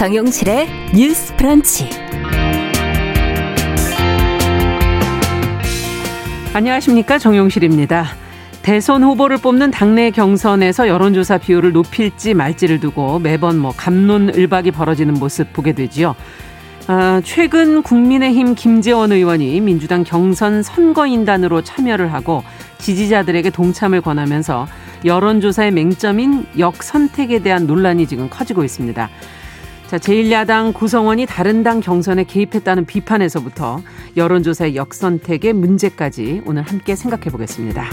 정용실의 뉴스 프런치. 안녕하십니까. 정용실입니다. 대선 후보를 뽑는 당내 경선에서 여론조사 비율을 높일지 말지를 두고 매번 뭐 감론을박이 벌어지는 모습 보게 되지요. 아, 최근 국민의힘 김재원 의원이 민주당 경선 선거인단으로 참여를 하고 지지자들에게 동참을 권하면서 여론조사의 맹점인 역선택에 대한 논란이 지금 커지고 있습니다. 자, 제1야당 구성원이 다른 당 경선에 개입했다는 비판에서부터 여론조사의 역선택의 문제까지 오늘 함께 생각해 보겠습니다.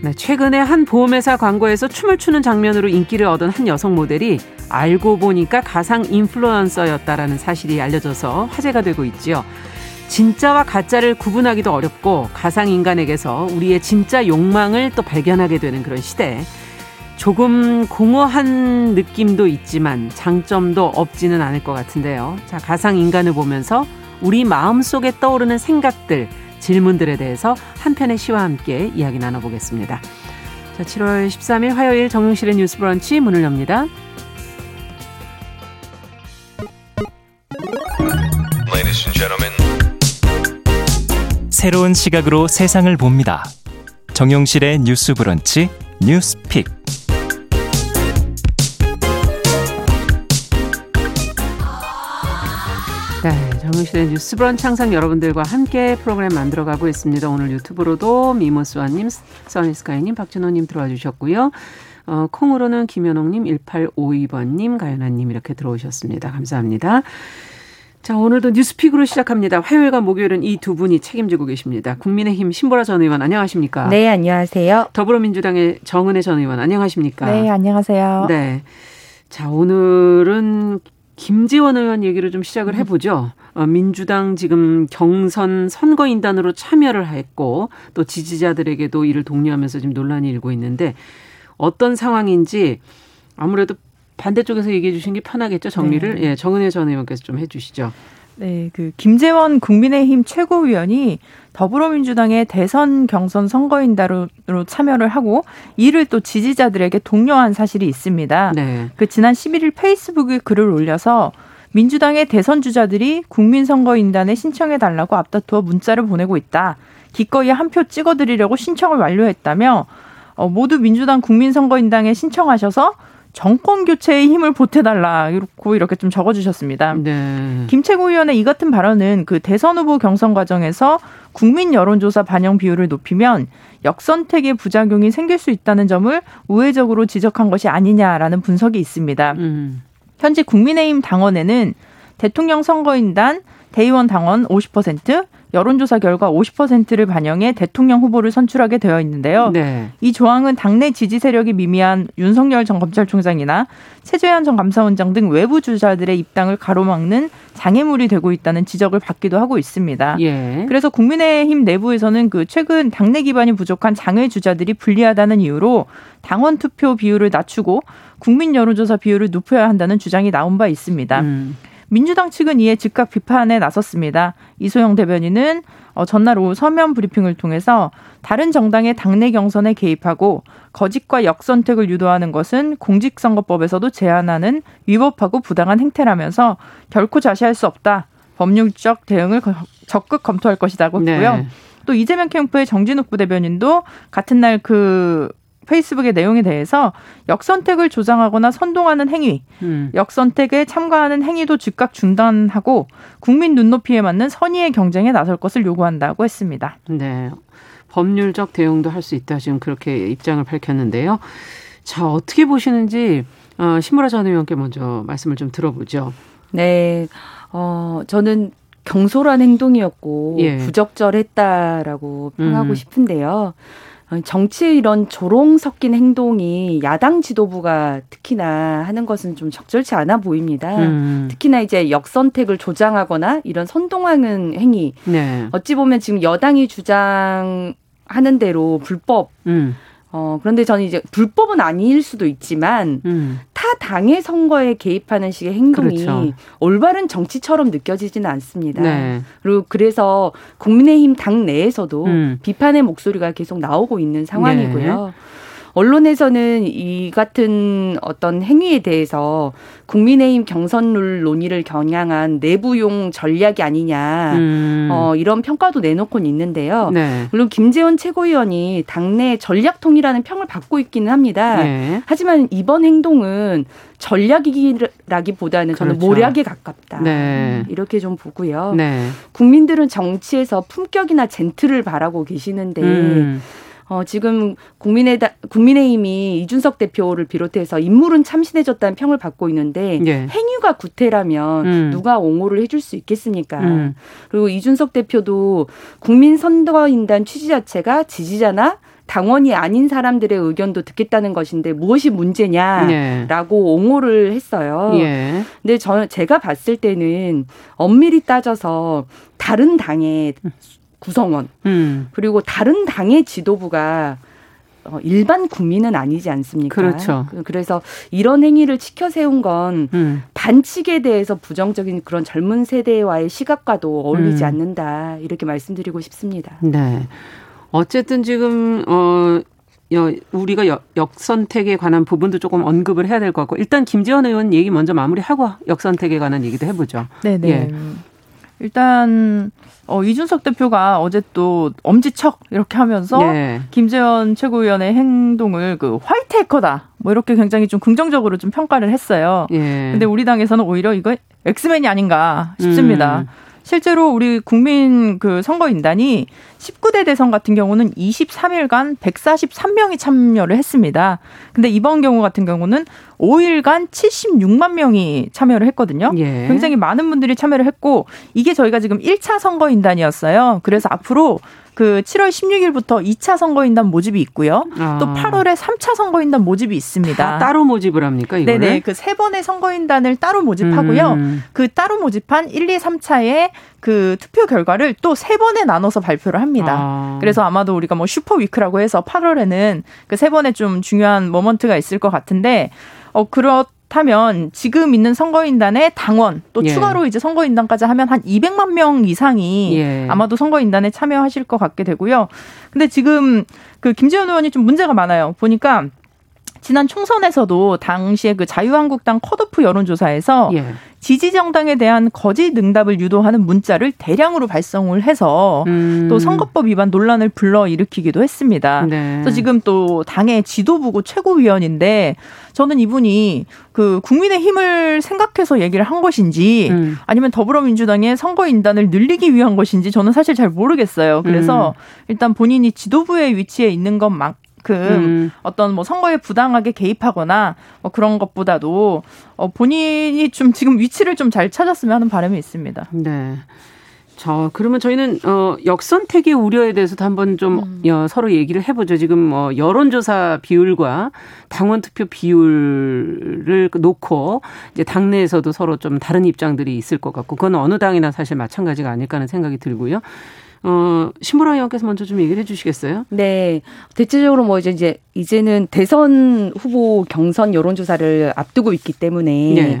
네, 최근에 한 보험회사 광고에서 춤을 추는 장면으로 인기를 얻은 한 여성 모델이 알고 보니까 가상 인플루언서였다라는 사실이 알려져서 화제가 되고 있지요. 진짜와 가짜를 구분하기도 어렵고 가상 인간에게서 우리의 진짜 욕망을 또 발견하게 되는 그런 시대. 조금 공허한 느낌도 있지만 장점도 없지는 않을 것 같은데요. 자, 가상 인간을 보면서 우리 마음 속에 떠오르는 생각들, 질문들에 대해서 한 편의 시와 함께 이야기 나눠보겠습니다. 자, 7월 13일 화요일 정용실의 뉴스 브런치 문을 엽니다. 새로운 시각으로 세상을 봅니다. 정용실의 뉴스 브런치 뉴스픽. 네, 정용실의 뉴스 브런치 항상 여러분들과 함께 프로그램 만들어가고 있습니다. 오늘 유튜브로도 미모스와님, 써니스카이님, 박준호님 들어와 주셨고요. 어, 콩으로는 김현옥님, 1852번님, 가연아님 이렇게 들어오셨습니다. 감사합니다. 자, 오늘도 뉴스픽으로 시작합니다. 화요일과 목요일은 이 두 분이 책임지고 계십니다. 국민의힘 신보라 전 의원 안녕하십니까? 네, 안녕하세요. 더불어민주당의 정은혜 전 의원 안녕하십니까? 네, 안녕하세요. 네. 자, 오늘은 김지원 의원 얘기를 좀 시작을 해보죠. 어, 민주당 지금 경선 선거인단으로 참여를 했고 또 지지자들에게도 이를 독려하면서 지금 논란이 일고 있는데 어떤 상황인지 아무래도 반대쪽에서 얘기해 주신 게 편하겠죠 정리를 네. 예 정은혜 전 의원께서 좀 해주시죠. 네, 그 김재원 국민의힘 최고위원이 더불어민주당의 대선 경선 선거인단으로 참여를 하고 이를 또 지지자들에게 독려한 사실이 있습니다. 네. 그 지난 11일 페이스북에 글을 올려서 민주당의 대선 주자들이 국민선거인단에 신청해 달라고 앞다투어 문자를 보내고 있다. 기꺼이 한 표 찍어드리려고 신청을 완료했다며 어, 모두 민주당 국민선거인단에 신청하셔서 정권 교체에 힘을 보태달라 이렇고 이렇게 좀 적어주셨습니다. 네. 김채구 의원의 이 같은 발언은 그 대선 후보 경선 과정에서 국민 여론조사 반영 비율을 높이면 역선택의 부작용이 생길 수 있다는 점을 우회적으로 지적한 것이 아니냐라는 분석이 있습니다. 음. 현재 국민의힘 당원에는 대통령 선거인단, 대의원 당원 50%, 여론조사 결과 50%를 반영해 대통령 후보를 선출하게 되어 있는데요. 네. 이 조항은 당내 지지 세력이 미미한 윤석열 전 검찰총장이나 최재현 전 감사원장 등 외부 주자들의 입당을 가로막는 장애물이 되고 있다는 지적을 받기도 하고 있습니다. 예. 그래서 국민의힘 내부에서는 그 최근 당내 기반이 부족한 장외 주자들이 불리하다는 이유로 당원 투표 비율을 낮추고 국민 여론조사 비율을 높여야 한다는 주장이 나온 바 있습니다. 음. 민주당 측은 이에 즉각 비판에 나섰습니다. 이소영 대변인은 어, 전날 오후 서면 브리핑을 통해서 다른 정당의 당내 경선에 개입하고 거짓과 역선택을 유도하는 것은 공직선거법에서도 제한하는 위법하고 부당한 행태라면서 결코 자시할 수 없다. 법률적 대응을 적극 검토할 것이라고 했고요. 네. 또 이재명 캠프의 정진욱 부대변인도 같은 날 그 페이스북의 내용에 대해서 역선택을 조장하거나 선동하는 행위, 음. 역선택에 참가하는 행위도 즉각 중단하고 국민 눈높이에 맞는 선의의 경쟁에 나설 것을 요구한다고 했습니다. 네. 법률적 대응도 할 수 있다. 지금 그렇게 입장을 밝혔는데요. 자, 어떻게 보시는지 어, 신무라 전 의원께 먼저 말씀을 좀 들어보죠. 네. 어, 저는 경솔한 행동이었고 예. 부적절했다라고 평하고 음. 싶은데요. 정치의 이런 조롱 섞인 행동이 야당 지도부가 특히나 하는 것은 좀 적절치 않아 보입니다. 음. 특히나 이제 역선택을 조장하거나 이런 선동하는 행위. 네. 어찌 보면 지금 여당이 주장하는 대로 불법 음. 어, 그런데 저는 이제 불법은 아닐 수도 있지만 음. 타 당의 선거에 개입하는 식의 행동이 그렇죠. 올바른 정치처럼 느껴지지는 않습니다. 네. 그리고 그래서 국민의힘 당 내에서도 음. 비판의 목소리가 계속 나오고 있는 상황이고요. 네. 언론에서는 이 같은 어떤 행위에 대해서 국민의힘 경선룰 논의를 겨냥한 내부용 전략이 아니냐 음. 어, 이런 평가도 내놓곤 있는데요. 네. 물론 김재원 최고위원이 당내 전략통이라는 평을 받고 있기는 합니다. 네. 하지만 이번 행동은 전략이라기보다는 저는 그렇죠. 모략에 가깝다. 네. 이렇게 좀 보고요. 네. 국민들은 정치에서 품격이나 젠틀을 바라고 계시는데 음. 어, 지금 국민의 국민의힘이 이준석 대표를 비롯해서 인물은 참신해졌다는 평을 받고 있는데 예. 행위가 구태라면 음. 누가 옹호를 해줄 수 있겠습니까? 음. 그리고 이준석 대표도 국민 선거인단 취지 자체가 지지자나 당원이 아닌 사람들의 의견도 듣겠다는 것인데 무엇이 문제냐라고 예. 옹호를 했어요. 예. 근데 저 제가 봤을 때는 엄밀히 따져서 다른 당의 구성원 음. 그리고 다른 당의 지도부가 어, 일반 국민은 아니지 않습니까? 그렇죠. 그래서 이런 행위를 치켜 세운 건 음. 반칙에 대해서 부정적인 그런 젊은 세대와의 시각과도 어울리지 음. 않는다 이렇게 말씀드리고 싶습니다. 네. 어쨌든 지금 어. 우리가 역선택에 관한 부분도 조금 언급을 해야 될 것 같고 일단 김지원 의원 얘기 먼저 마무리하고 역선택에 관한 얘기도 해보죠. 네 네. 예. 일단 어, 이준석 대표가 어제 또 엄지척 이렇게 하면서 네. 김재원 최고위원의 행동을 그 화이트 해커다 뭐 이렇게 굉장히 좀 긍정적으로 좀 평가를 했어요. 예. 근데 우리 당에서는 오히려 이거 엑스맨이 아닌가 싶습니다. 음. 실제로 우리 국민 그 선거인단이 19대 대선 같은 경우는 23일간 143명이 참여를 했습니다. 근데 이번 경우 같은 경우는 5일간 76만 명이 참여를 했거든요. 예. 굉장히 많은 분들이 참여를 했고 이게 저희가 지금 1차 선거인단이었어요. 그래서 앞으로 그 7월 16일부터 2차 선거인단 모집이 있고요. 아. 또 8월에 3차 선거인단 모집이 있습니다. 따로 모집을 합니까? 이거를? 네네. 그 세 번의 선거인단을 따로 모집하고요. 음. 그 따로 모집한 1, 2, 3차의 그 투표 결과를 또 세 번에 나눠서 발표를 합니다. 아. 그래서 아마도 우리가 뭐 슈퍼 위크라고 해서 8월에는 그 세 번에 좀 중요한 모먼트가 있을 것 같은데 어 그렇 타면 지금 있는 선거인단의 당원 또 예. 추가로 이제 선거인단까지 하면 한 200만 명 이상이 예. 아마도 선거인단에 참여하실 것 같게 되고요. 근데 지금 그 김재현 의원이 좀 문제가 많아요. 보니까 지난 총선에서도 당시에 그 자유한국당 컷오프 여론조사에서 예. 지지 정당에 대한 거짓 응답을 유도하는 문자를 대량으로 발송을 해서 음. 또 선거법 위반 논란을 불러 일으키기도 했습니다. 네. 그래서 지금 또 당의 지도부고 최고위원인데 저는 이분이 그 국민의 힘을 생각해서 얘기를 한 것인지 음. 아니면 더불어민주당의 선거 인단을 늘리기 위한 것인지 저는 사실 잘 모르겠어요. 그래서 음. 일단 본인이 지도부의 위치에 있는 것만 만큼 음. 어떤 뭐 선거에 부당하게 개입하거나 뭐 그런 것보다도 어 본인이 좀 지금 위치를 좀 잘 찾았으면 하는 바람이 있습니다. 네. 자, 그러면 저희는 어 역선택의 우려에 대해서도 한번 좀 음. 어, 서로 얘기를 해보죠. 지금 뭐 여론조사 비율과 당원 투표 비율을 놓고 이제 당내에서도 서로 좀 다른 입장들이 있을 것 같고 그건 어느 당이나 사실 마찬가지가 아닐까 하는 생각이 들고요. 어, 신보라 의원께서 먼저 좀 얘기를 해 주시겠어요? 네. 대체적으로 뭐 이제, 이제 이제는 대선 후보 경선 여론조사를 앞두고 있기 때문에 네.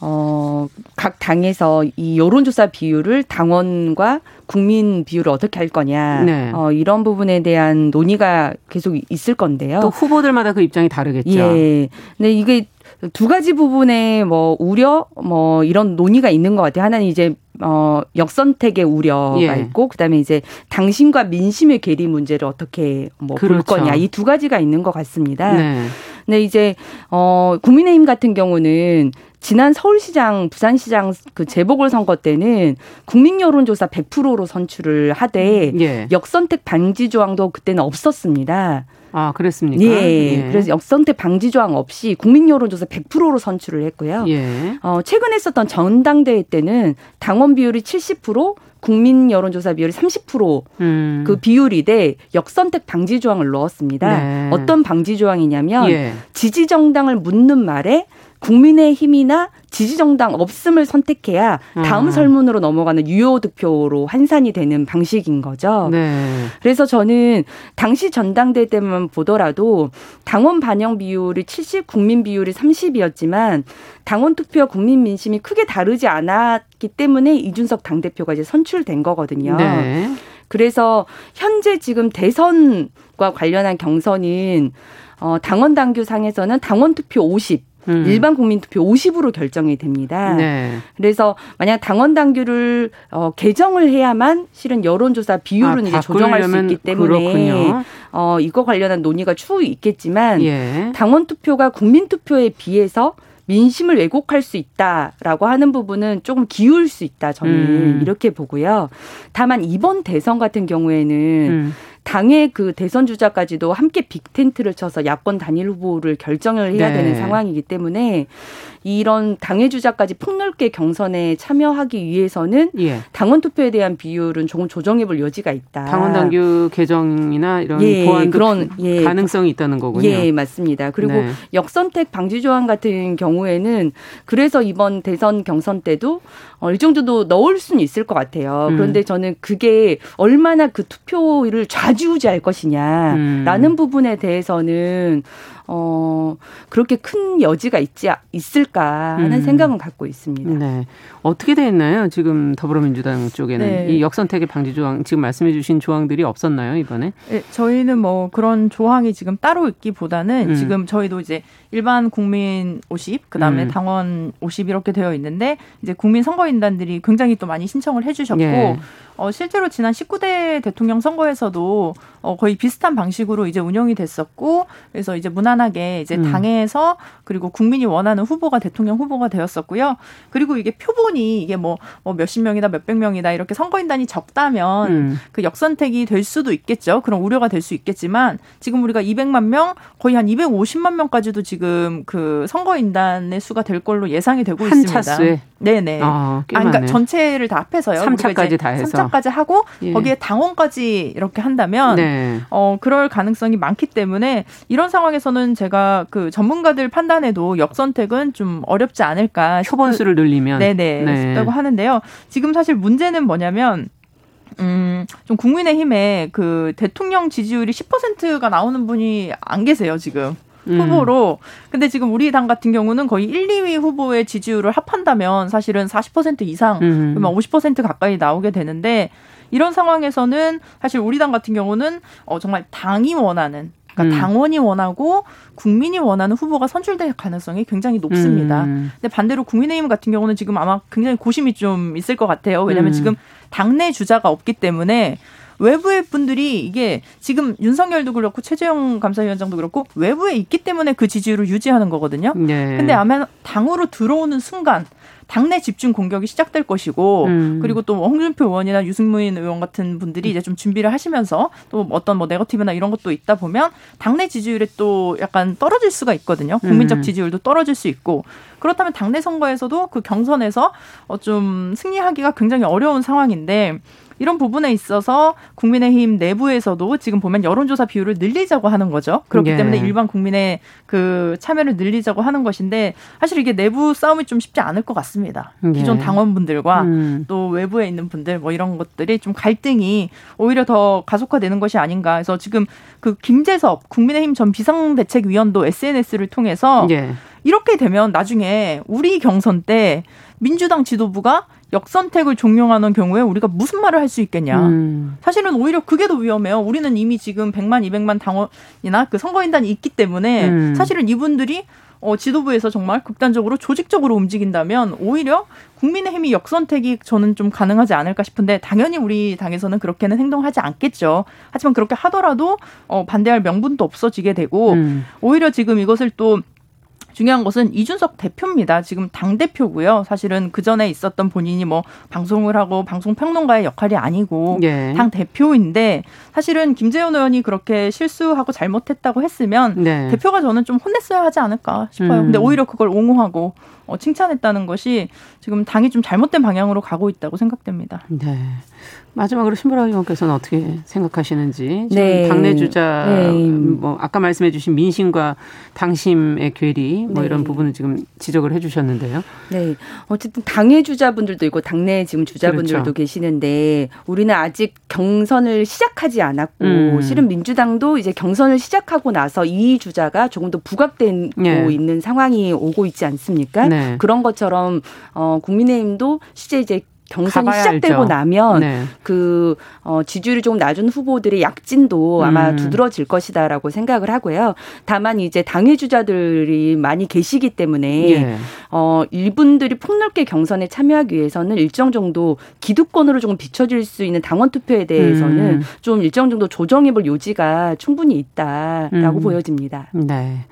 어, 각 당에서 이 여론조사 비율을 당원과 국민 비율을 어떻게 할 거냐. 네. 어, 이런 부분에 대한 논의가 계속 있을 건데요. 또 후보들마다 그 입장이 다르겠죠. 예. 근데 이게 두 가지 부분에 뭐 우려 뭐 이런 논의가 있는 것 같아요. 하나는 이제 어 역선택의 우려가 예. 있고 그다음에 이제 당신과 민심의 괴리 문제를 어떻게 뭐볼 그렇죠. 거냐 이 두 가지가 있는 것 같습니다. 네. 근데 이제 어 국민의힘 같은 경우는 지난 서울시장, 부산시장 그 재보궐 선거 때는 국민 여론조사 100%로 선출을 하되 예. 역선택 방지 조항도 그때는 없었습니다. 아, 그랬습니까? 예. 예. 그래서 역선택 방지 조항 없이 국민 여론조사 100%로 선출을 했고요. 예. 어, 최근에 했었던 전당대회 때는 당원 비율이 70%, 국민 여론조사 비율이 30%그 음. 비율이돼 역선택 방지 조항을 넣었습니다. 네. 어떤 방지 조항이냐면 예. 지지 정당을 묻는 말에 국민의힘이나 지지정당 없음을 선택해야 다음 아. 설문으로 넘어가는 유효 득표로 환산이 되는 방식인 거죠. 네. 그래서 저는 당시 전당대 때만 보더라도 당원 반영 비율이 70, 국민 비율이 30이었지만 당원 투표와 국민 민심이 크게 다르지 않았기 때문에 이준석 당대표가 이제 선출된 거거든요. 네. 그래서 현재 지금 대선과 관련한 경선은 어, 당원 당규 상에서는 당원 투표 50, 음. 일반 국민 투표 50으로 결정이 됩니다. 네. 그래서 만약 당원 당규를 어, 개정을 해야만 실은 여론조사 비율은 아, 이제 조정할 수 있기 때문에 그렇군요. 어, 이거 관련한 논의가 추후 있겠지만 예. 당원 투표가 국민 투표에 비해서 민심을 왜곡할 수 있다라고 하는 부분은 조금 기울 수 있다 저는 음. 이렇게 보고요. 다만 이번 대선 같은 경우에는 음. 당의 그 대선 주자까지도 함께 빅텐트를 쳐서 야권 단일 후보를 결정을 해야 네. 되는 상황이기 때문에 이런 당의 주자까지 폭넓게 경선에 참여하기 위해서는 예. 당원 투표에 대한 비율은 조금 조정해볼 여지가 있다. 당원 당규 개정이나 이런 예, 보완 그런 예. 가능성이 있다는 거군요. 예, 맞습니다. 그리고 네. 역선택 방지 조항 같은 경우에는 그래서 이번 대선 경선 때도 어, 이 정도도 넣을 수는 있을 것 같아요. 음. 그런데 저는 그게 얼마나 그 투표율을 좌 지우지할 것이냐라는 음. 부분에 대해서는 어, 그렇게 큰 여지가 있지, 있을까 하는 음. 생각은 갖고 있습니다. 네. 어떻게 돼 있나요? 지금 더불어민주당 쪽에는. 네. 이 역선택의 방지 조항, 지금 말씀해 주신 조항들이 없었나요, 이번에? 네, 저희는 뭐 그런 조항이 지금 따로 있기보다는 음. 지금 저희도 이제 일반 국민 50, 그 다음에 음. 당원 50 이렇게 되어 있는데 이제 국민 선거인단들이 굉장히 또 많이 신청을 해 주셨고 예. 어, 실제로 지난 19대 대통령 선거에서도 어, 거의 비슷한 방식으로 이제 운영이 됐었고 그래서 이제 무난하게 이제 음. 당에서 그리고 국민이 원하는 후보가 대통령 후보가 되었었고요. 그리고 이게 표본이 이게 뭐, 뭐 몇십 명이다 몇백 명이다 이렇게 선거인단이 적다면 음. 그 역선택이 될 수도 있겠죠. 그런 우려가 될 수 있겠지만 지금 우리가 200만 명 거의 한 250만 명까지도 지금 그 선거인단의 수가 될 걸로 예상이 되고 한 있습니다. 차수에? 네네. 아, 아, 그러니까 전체를 다 합해서요. 3차까지 다 해서. 3차까지 하고 예. 거기에 당원까지 이렇게 한다면 네. 어 그럴 가능성이 많기 때문에 이런 상황에서는 제가 그 전문가들 판단에도 역선택은 좀 어렵지 않을까. 표본수를 늘리면. 네네. 네. 싶다고 하는데요. 지금 사실 문제는 뭐냐면 음, 좀 국민의힘에 그 대통령 지지율이 10%가 나오는 분이 안 계세요, 지금. 음. 후보로. 근데 지금 우리 당 같은 경우는 거의 1, 2위 후보의 지지율을 합한다면 사실은 40% 이상, 음. 그러면 50% 가까이 나오게 되는데 이런 상황에서는 사실 우리 당 같은 경우는 어 정말 당이 원하는 그러니까 음. 당원이 원하고 국민이 원하는 후보가 선출될 가능성이 굉장히 높습니다. 음. 근데 반대로 국민의힘 같은 경우는 지금 아마 굉장히 고심이 좀 있을 것 같아요. 왜냐하면 음. 지금 당내 주자가 없기 때문에 외부의 분들이 이게 지금 윤석열도 그렇고 최재형 감사위원장도 그렇고 외부에 있기 때문에 그 지지율을 유지하는 거거든요. 네. 근데 아마 당으로 들어오는 순간 당내 집중 공격이 시작될 것이고 음. 그리고 또 홍준표 의원이나 유승민 의원 같은 분들이 이제 좀 준비를 하시면서 또 어떤 뭐 네거티브나 이런 것도 있다 보면 당내 지지율이 또 약간 떨어질 수가 있거든요. 국민적 음. 지지율도 떨어질 수 있고 그렇다면 당내 선거에서도 그 경선에서 어 좀 승리하기가 굉장히 어려운 상황인데 이런 부분에 있어서 국민의힘 내부에서도 지금 보면 여론조사 비율을 늘리자고 하는 거죠. 그렇기 예. 때문에 일반 국민의 그 참여를 늘리자고 하는 것인데 사실 이게 내부 싸움이 좀 쉽지 않을 것 같습니다. 예. 기존 당원분들과 음. 또 외부에 있는 분들 뭐 이런 것들이 좀 갈등이 오히려 더 가속화되는 것이 아닌가. 그래서 지금 그 김재섭 국민의힘 전 비상대책위원도 SNS를 통해서 예. 이렇게 되면 나중에 우리 경선 때 민주당 지도부가 역선택을 종용하는 경우에 우리가 무슨 말을 할 수 있겠냐. 음. 사실은 오히려 그게 더 위험해요. 우리는 이미 지금 100만, 200만 당원이나 그 선거인단이 있기 때문에 음. 사실은 이분들이 어, 지도부에서 정말 극단적으로 조직적으로 움직인다면 오히려 국민의힘이 역선택이 저는 좀 가능하지 않을까 싶은데 당연히 우리 당에서는 그렇게는 행동하지 않겠죠. 하지만 그렇게 하더라도 어, 반대할 명분도 없어지게 되고 음. 오히려 지금 이것을 또 중요한 것은 이준석 대표입니다. 지금 당 대표고요. 사실은 그 전에 있었던 본인이 뭐 방송을 하고 방송 평론가의 역할이 아니고 예. 당 대표인데 사실은 김재현 의원이 그렇게 실수하고 잘못했다고 했으면 네. 대표가 저는 좀 혼냈어야 하지 않을까 싶어요. 음. 근데 오히려 그걸 옹호하고 어, 칭찬했다는 것이 지금 당이 좀 잘못된 방향으로 가고 있다고 생각됩니다. 네. 마지막으로 신보라 의원께서는 어떻게 생각하시는지 네. 당내 주자 네. 뭐 아까 말씀해주신 민심과 당심의 괴리 뭐 네. 이런 부분을 지금 지적을 해주셨는데요. 네, 어쨌든 당내 주자분들도 있고 당내 지금 주자분들도 그렇죠. 계시는데 우리는 아직 경선을 시작하지 않았고 음. 실은 민주당도 이제 경선을 시작하고 나서 이 주자가 조금 더 부각되고 네. 있는 상황이 오고 있지 않습니까? 네. 그런 것처럼 어 국민의힘도 실제 이제 경선이 시작되고 알죠. 나면 네. 그 어, 지지율이 조금 낮은 후보들의 약진도 아마 음. 두드러질 것이다라고 생각을 하고요. 다만 이제 당의 주자들이 많이 계시기 때문에 예. 어, 이분들이 폭넓게 경선에 참여하기 위해서는 일정 정도 기득권으로 조금 비춰질 수 있는 당원 투표에 대해서는 음. 좀 일정 정도 조정해볼 요지가 충분히 있다라고 음. 보여집니다. 네.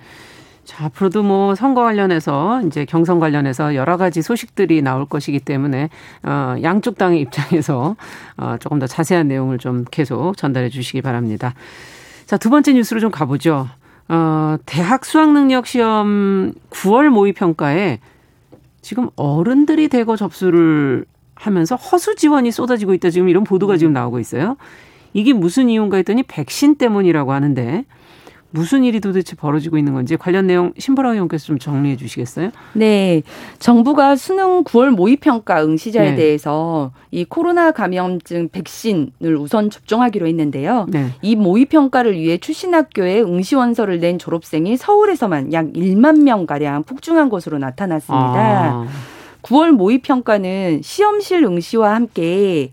자, 앞으로도 뭐 선거 관련해서 이제 경선 관련해서 여러 가지 소식들이 나올 것이기 때문에 어 양쪽 당의 입장에서 어 조금 더 자세한 내용을 좀 계속 전달해 주시기 바랍니다. 자, 두 번째 뉴스로 좀 가보죠. 어 대학 수학 능력 시험 9월 모의 평가에 지금 어른들이 대거 접수를 하면서 허수 지원이 쏟아지고 있다 지금 이런 보도가 지금 나오고 있어요. 이게 무슨 이유인가 했더니 백신 때문이라고 하는데 무슨 일이 도대체 벌어지고 있는 건지 관련 내용 신보라 의원께서 좀 정리해 주시겠어요? 네. 정부가 수능 9월 모의평가 응시자에 네. 대해서 이 코로나 감염증 백신을 우선 접종하기로 했는데요. 네. 이 모의평가를 위해 출신 학교에 응시원서를 낸 졸업생이 서울에서만 약 1만 명가량 폭증한 것으로 나타났습니다. 아. 9월 모의평가는 시험실 응시와 함께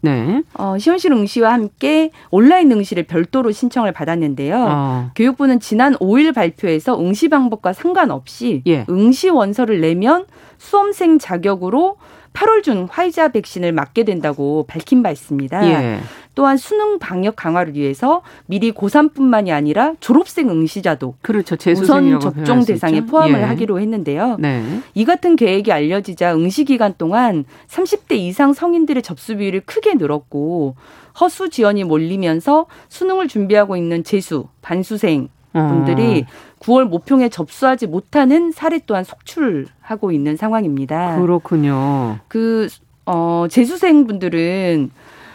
네. 어, 시험실 응시와 함께 온라인 응시를 별도로 신청을 받았는데요. 어. 교육부는 지난 5일 발표에서 응시 방법과 상관없이 예. 응시 원서를 내면 수험생 자격으로 8월 중 화이자 백신을 맞게 된다고 밝힌 바 있습니다. 예. 또한 수능 방역 강화를 위해서 미리 고3뿐만이 아니라 졸업생 응시자도 그렇죠. 우선 접종 대상에 포함을 예. 하기로 했는데요. 네. 이 같은 계획이 알려지자 응시 기간 동안 30대 이상 성인들의 접수 비율이 크게 늘었고 허수 지원이 몰리면서 수능을 준비하고 있는 재수, 반수생 분들이 어. 9월 모평에 접수하지 못하는 사례 또한 속출하고 있는 상황입니다. 그렇군요. 그 어, 재수생 분들은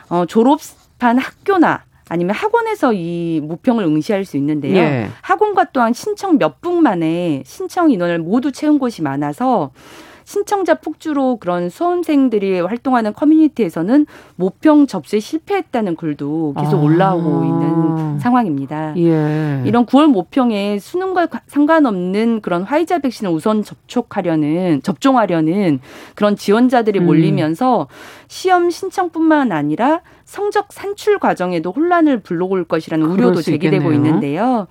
어, 졸업 비슷한 학교나 아니면 학원에서 이 모평을 응시할 수 있는데요. 예. 학원과 또한 신청 몇 분 만에 신청 인원을 모두 채운 곳이 많아서 신청자 폭주로 그런 수험생들이 활동하는 커뮤니티에서는 모평 접수에 실패했다는 글도 계속 아. 올라오고 있는 상황입니다. 예. 이런 9월 모평에 수능과 상관없는 그런 화이자 백신을 우선 접촉하려는 접종하려는 그런 지원자들이 음. 몰리면서 시험 신청뿐만 아니라 성적 산출 과정에도 혼란을 불러올 것이라는 우려도 제기되고 있는데요.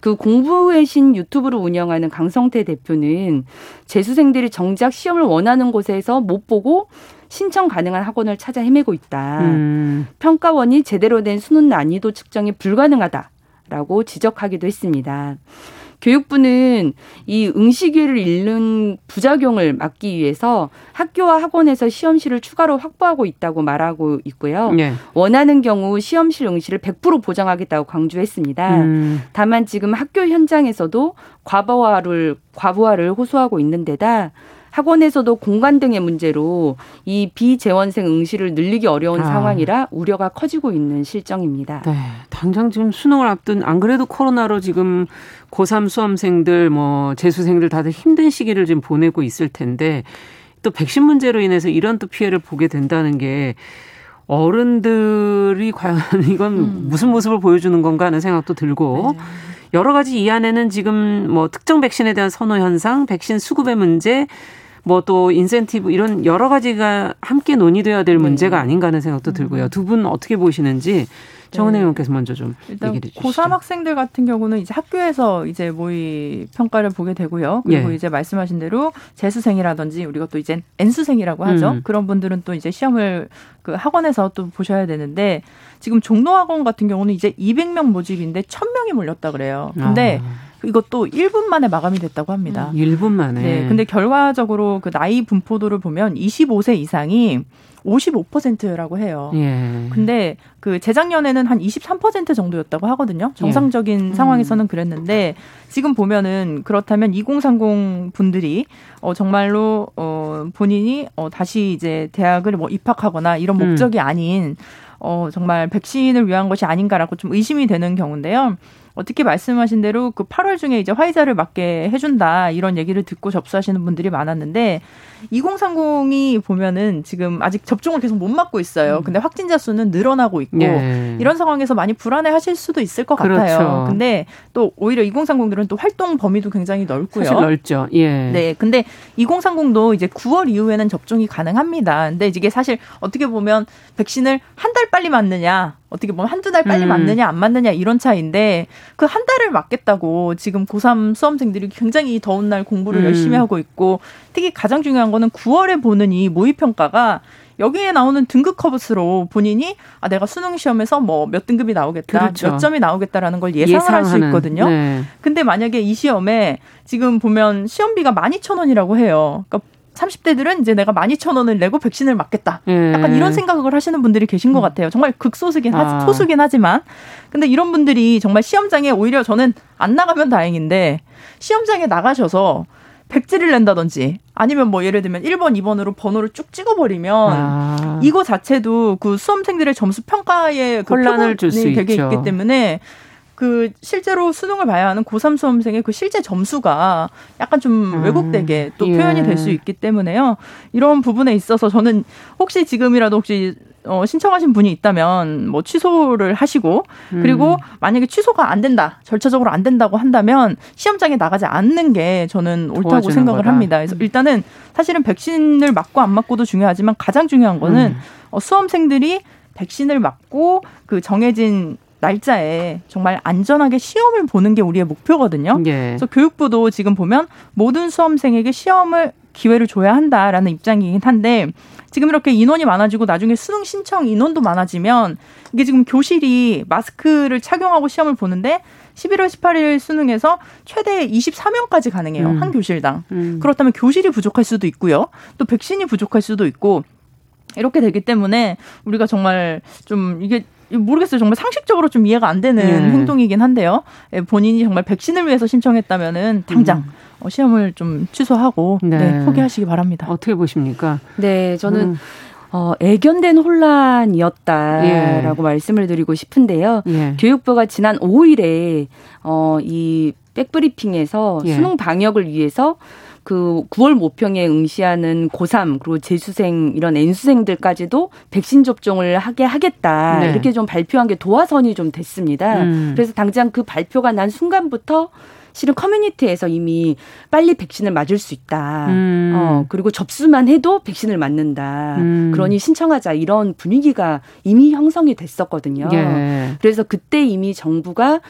그 공부의 신 유튜브를 운영하는 강성태 대표는 재수생들이 정작 시험을 원하는 곳에서 못 보고 신청 가능한 학원을 찾아 헤매고 있다. 음. 평가원이 제대로 된 수능 난이도 측정이 불가능하다라고 지적하기도 했습니다. 교육부는 이 응시 기회를 잃는 부작용을 막기 위해서 학교와 학원에서 시험실을 추가로 확보하고 있다고 말하고 있고요. 네. 원하는 경우 시험실 응시를 100% 보장하겠다고 강조했습니다. 음. 다만 지금 학교 현장에서도 과부하를 과부하를 호소하고 있는 데다 학원에서도 공간 등의 문제로 이 비재원생 응시를 늘리기 어려운 아. 상황이라 우려가 커지고 있는 실정입니다. 네. 당장 지금 수능을 앞둔 안 그래도 코로나로 지금 고3 수험생들 뭐 재수생들 다들 힘든 시기를 지금 보내고 있을 텐데 또 백신 문제로 인해서 이런 또 피해를 보게 된다는 게 어른들이 과연 이건 음. 무슨 모습을 보여주는 건가 하는 생각도 들고 네. 여러 가지 이 안에는 지금 뭐 특정 백신에 대한 선호 현상, 백신 수급의 문제, 뭐 또 인센티브 이런 여러 가지가 함께 논의돼야 될 네. 문제가 아닌가 하는 생각도 들고요. 음. 두분 어떻게 보시는지 정은혜 네. 의원께서 먼저 좀 일단 얘기해 주시죠. 고3 학생들 같은 경우는 이제 학교에서 이제 모의 평가를 보게 되고요. 그리고 예. 이제 말씀하신 대로 재수생이라든지 우리가 또 이제 N수생이라고 하죠. 음. 그런 분들은 또 이제 시험을 그 학원에서 또 보셔야 되는데 지금 종로학원 같은 경우는 이제 200명 모집인데 1000명이 몰렸다 그래요. 근데 아. 이것도 1분 만에 마감이 됐다고 합니다. 1분 만에. 네. 근데 결과적으로 그 나이 분포도를 보면 25세 이상이 55%라고 해요. 예. 근데 그 재작년에는 한 23% 정도였다고 하거든요. 정상적인 예. 상황에서는 그랬는데 지금 보면은 그렇다면 2030 분들이 어 정말로 어 본인이 어 다시 이제 대학을 뭐 입학하거나 이런 음. 목적이 음. 아닌 어 정말 백신을 위한 것이 아닌가라고 좀 의심이 되는 경우인데요. 어떻게 말씀하신 대로 그 8월 중에 이제 화이자를 맞게 해준다 이런 얘기를 듣고 접수하시는 분들이 많았는데 2030이 보면은 지금 아직 접종을 계속 못 맞고 있어요. 음. 근데 확진자 수는 늘어나고 있고 예. 이런 상황에서 많이 불안해 하실 수도 있을 것 그렇죠. 같아요. 근데 또 오히려 2030들은 또 활동 범위도 굉장히 넓고요. 사실 넓죠. 예. 네. 근데 2030도 이제 9월 이후에는 접종이 가능합니다. 근데 이게 사실 어떻게 보면 백신을 한 달 빨리 맞느냐 어떻게 보면 한두 달 빨리 음. 맞느냐 안 맞느냐 이런 차이인데 그 한 달을 맞겠다고 지금 고3 수험생들이 굉장히 더운 날 공부를 음. 열심히 하고 있고 특히 가장 중요한 거는 9월에 보는 이 모의평가가 여기에 나오는 등급 커브스로 본인이 아 내가 수능 시험에서 뭐 몇 등급이 나오겠다, 그렇죠. 몇 점이 나오겠다라는 걸 예상을 할 수 있거든요. 네. 근데 만약에 이 시험에 지금 보면 시험비가 12,000원이라고 해요. 그러니까 30대들은 이제 내가 12,000원을 내고 백신을 맞겠다. 예. 약간 이런 생각을 하시는 분들이 계신 것 음. 같아요. 정말 극소수긴 하, 아. 소수긴 하지만. 근데 이런 분들이 정말 시험장에 오히려 저는 안 나가면 다행인데 시험장에 나가셔서 백지를 낸다든지 아니면 뭐 예를 들면 1번, 2번으로 번호를 쭉 찍어버리면 아. 이거 자체도 그 수험생들의 점수 평가에 그 혼란을 줄수 되게 있죠. 있기 때문에 그 실제로 수능을 봐야 하는 고3 수험생의 그 실제 점수가 약간 좀 음. 왜곡되게 또 예. 표현이 될 수 있기 때문에요. 이런 부분에 있어서 저는 혹시 지금이라도 혹시 어, 신청하신 분이 있다면 뭐 취소를 하시고 그리고 음. 만약에 취소가 안 된다 절차적으로 안 된다고 한다면 시험장에 나가지 않는 게 저는 옳다고 생각을 거다. 합니다. 그래서 일단은 사실은 백신을 맞고 안 맞고도 중요하지만 가장 중요한 거는 음. 어, 수험생들이 백신을 맞고 그 정해진 날짜에 정말 안전하게 시험을 보는 게 우리의 목표거든요. 예. 그래서 교육부도 지금 보면 모든 수험생에게 시험을 기회를 줘야 한다라는 입장이긴 한데 지금 이렇게 인원이 많아지고 나중에 수능 신청 인원도 많아지면 이게 지금 교실이 마스크를 착용하고 시험을 보는데 11월 18일 수능에서 최대 24명까지 가능해요. 음. 한 교실당. 음. 그렇다면 교실이 부족할 수도 있고요. 또 백신이 부족할 수도 있고 이렇게 되기 때문에 우리가 정말 좀 이게 모르겠어요. 정말 상식적으로 좀 이해가 안 되는 네. 행동이긴 한데요. 예, 본인이 정말 백신을 위해서 신청했다면은 당장 음. 어, 시험을 좀 취소하고 네. 네, 포기하시기 바랍니다. 어떻게 보십니까? 네, 저는 음. 어, 애견된 혼란이었다라고 예. 말씀을 드리고 싶은데요. 예. 교육부가 지난 5일에 어, 이 백브리핑에서 예. 수능 방역을 위해서 그 9월 모평에 응시하는 고3 그리고 재수생 이런 N수생들까지도 백신 접종을 하게 하겠다. 네. 이렇게 좀 발표한 게 도화선이 좀 됐습니다. 음. 그래서 당장 그 발표가 난 순간부터 실은 커뮤니티에서 이미 빨리 백신을 맞을 수 있다. 음. 어, 그리고 접수만 해도 백신을 맞는다. 음. 그러니 신청하자. 이런 분위기가 이미 형성이 됐었거든요. 예. 그래서 그때 이미 정부가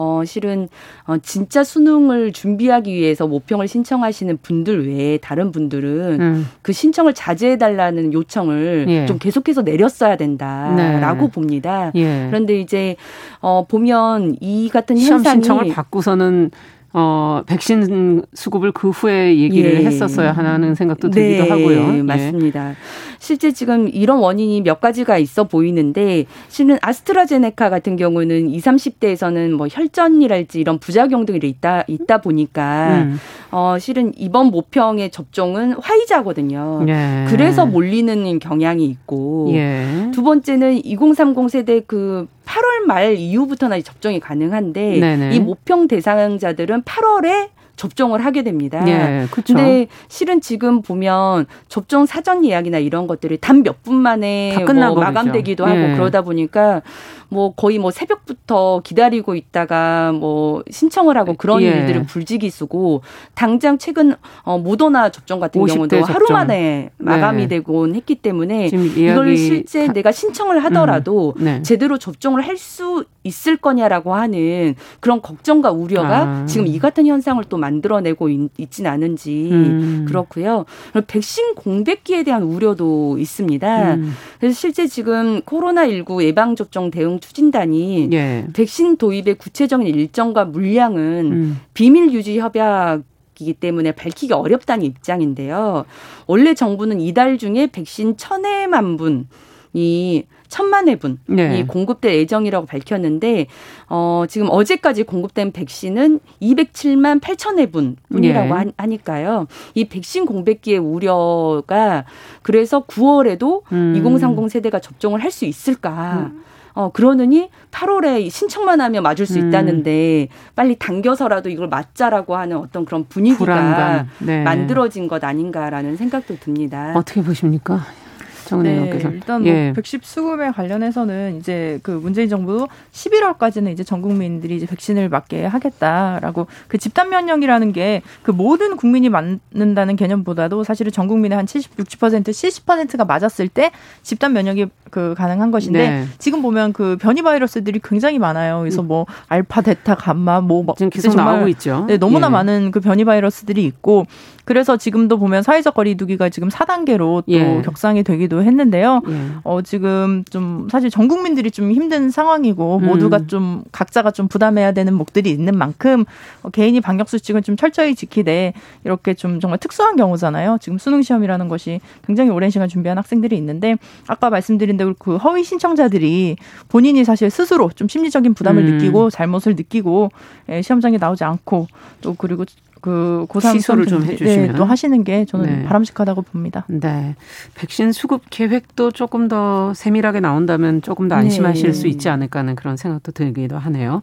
어, 실은, 어, 진짜 수능을 준비하기 위해서 모평을 신청하시는 분들 외에 다른 분들은 음. 그 신청을 자제해달라는 요청을 예. 좀 계속해서 내렸어야 된다라고 네. 봅니다. 예. 그런데 이제, 어, 보면 이 같은 현상이. 신청을 받고서는 어, 백신 수급을 그 후에 얘기를 예. 했었어야 하는 생각도 들기도 네, 하고요. 예. 맞습니다. 실제 지금 이런 원인이 몇 가지가 있어 보이는데 실은 아스트라제네카 같은 경우는 20, 30대에서는 뭐 혈전이랄지 이런 부작용들이 있다 있다 보니까 음. 어 실은 이번 모평의 접종은 화이자거든요. 예. 그래서 몰리는 경향이 있고 예. 두 번째는 2030 세대 그 8월 말 이후부터나 접종이 가능한데 네네. 이 모평 대상자들은 8월에 접종을 하게 됩니다. 예, 그렇죠. 근데 실은 지금 보면 접종 사전 예약이나 이런 것들이 단 몇 분 만에 뭐 마감되기도 하고 예. 그러다 보니까 뭐 거의 뭐 새벽부터 기다리고 있다가 뭐 신청을 하고 그런 예. 일들을 불지기수고 당장 최근 어 모더나 접종 같은 경우도 접종. 하루 만에 마감이 네. 되곤 했기 때문에 이걸 실제 타... 내가 신청을 하더라도 음. 네. 제대로 접종을 할 수 있을 거냐라고 하는 그런 걱정과 우려가 아. 지금 이 같은 현상을 또 만들어내고 있, 있진 않은지 음. 그렇고요. 백신 공백기에 대한 우려도 있습니다. 음. 그래서 실제 지금 코로나 19 예방 접종 대응 추진단이 예. 백신 도입의 구체적인 일정과 물량은 음. 비밀 유지 협약 이기 때문에 밝히기 어렵다는 입장인데요. 원래 정부는 이달 중에 백신 천회만 분이 천만 회분이 네. 공급될 예정이라고 밝혔는데 어 지금 어제까지 공급된 백신은 207만 8천 회분 뿐이라고 네. 하니까요. 이 백신 공백기의 우려가 그래서 9월에도 음. 2030 세대가 접종을 할 수 있을까? 음. 어 그러느니 8월에 신청만 하면 맞을 수 음. 있다는데 빨리 당겨서라도 이걸 맞자라고 하는 어떤 그런 분위기가 네. 만들어진 것 아닌가라는 생각도 듭니다. 어떻게 보십니까? 네, 일단 뭐 예. 110 수급에 관련해서는 이제 그 문재인 정부도 11월까지는 이제 전 국민들이 이제 백신을 맞게 하겠다라고 그 집단 면역이라는 게 그 모든 국민이 맞는다는 개념보다도 사실은 전 국민의 한 70, 60% 70%가 맞았을 때 집단 면역이 그 가능한 것인데 네. 지금 보면 그 변이 바이러스들이 굉장히 많아요. 그래서 뭐 알파, 데타, 감마 뭐 지금 계속 나오고 있죠. 네, 너무나 예. 많은 그 변이 바이러스들이 있고 그래서 지금도 보면 사회적 거리두기가 지금 4단계로 또 예. 격상이 되기도 했는데요. 예. 어 지금 좀 사실 전 국민들이 좀 힘든 상황이고 음. 모두가 좀 각자가 좀 부담해야 되는 목들이 있는 만큼 어, 개인이 방역 수칙은 좀 철저히 지키되 이렇게 좀 정말 특수한 경우잖아요. 지금 수능 시험이라는 것이 굉장히 오랜 시간 준비한 학생들이 있는데 아까 말씀드린 대로 그 허위 신청자들이 본인이 사실 스스로 좀 심리적인 부담을 음. 느끼고 잘못을 느끼고 예, 시험장에 나오지 않고 또 그리고 그 고3 시소를 좀 해주시면 네, 또 하시는 게 저는 네. 바람직하다고 봅니다. 네, 백신 수급 계획도 조금 더 세밀하게 나온다면 조금 더 안심하실 네. 수 있지 않을까 하는 그런 생각도 들기도 하네요.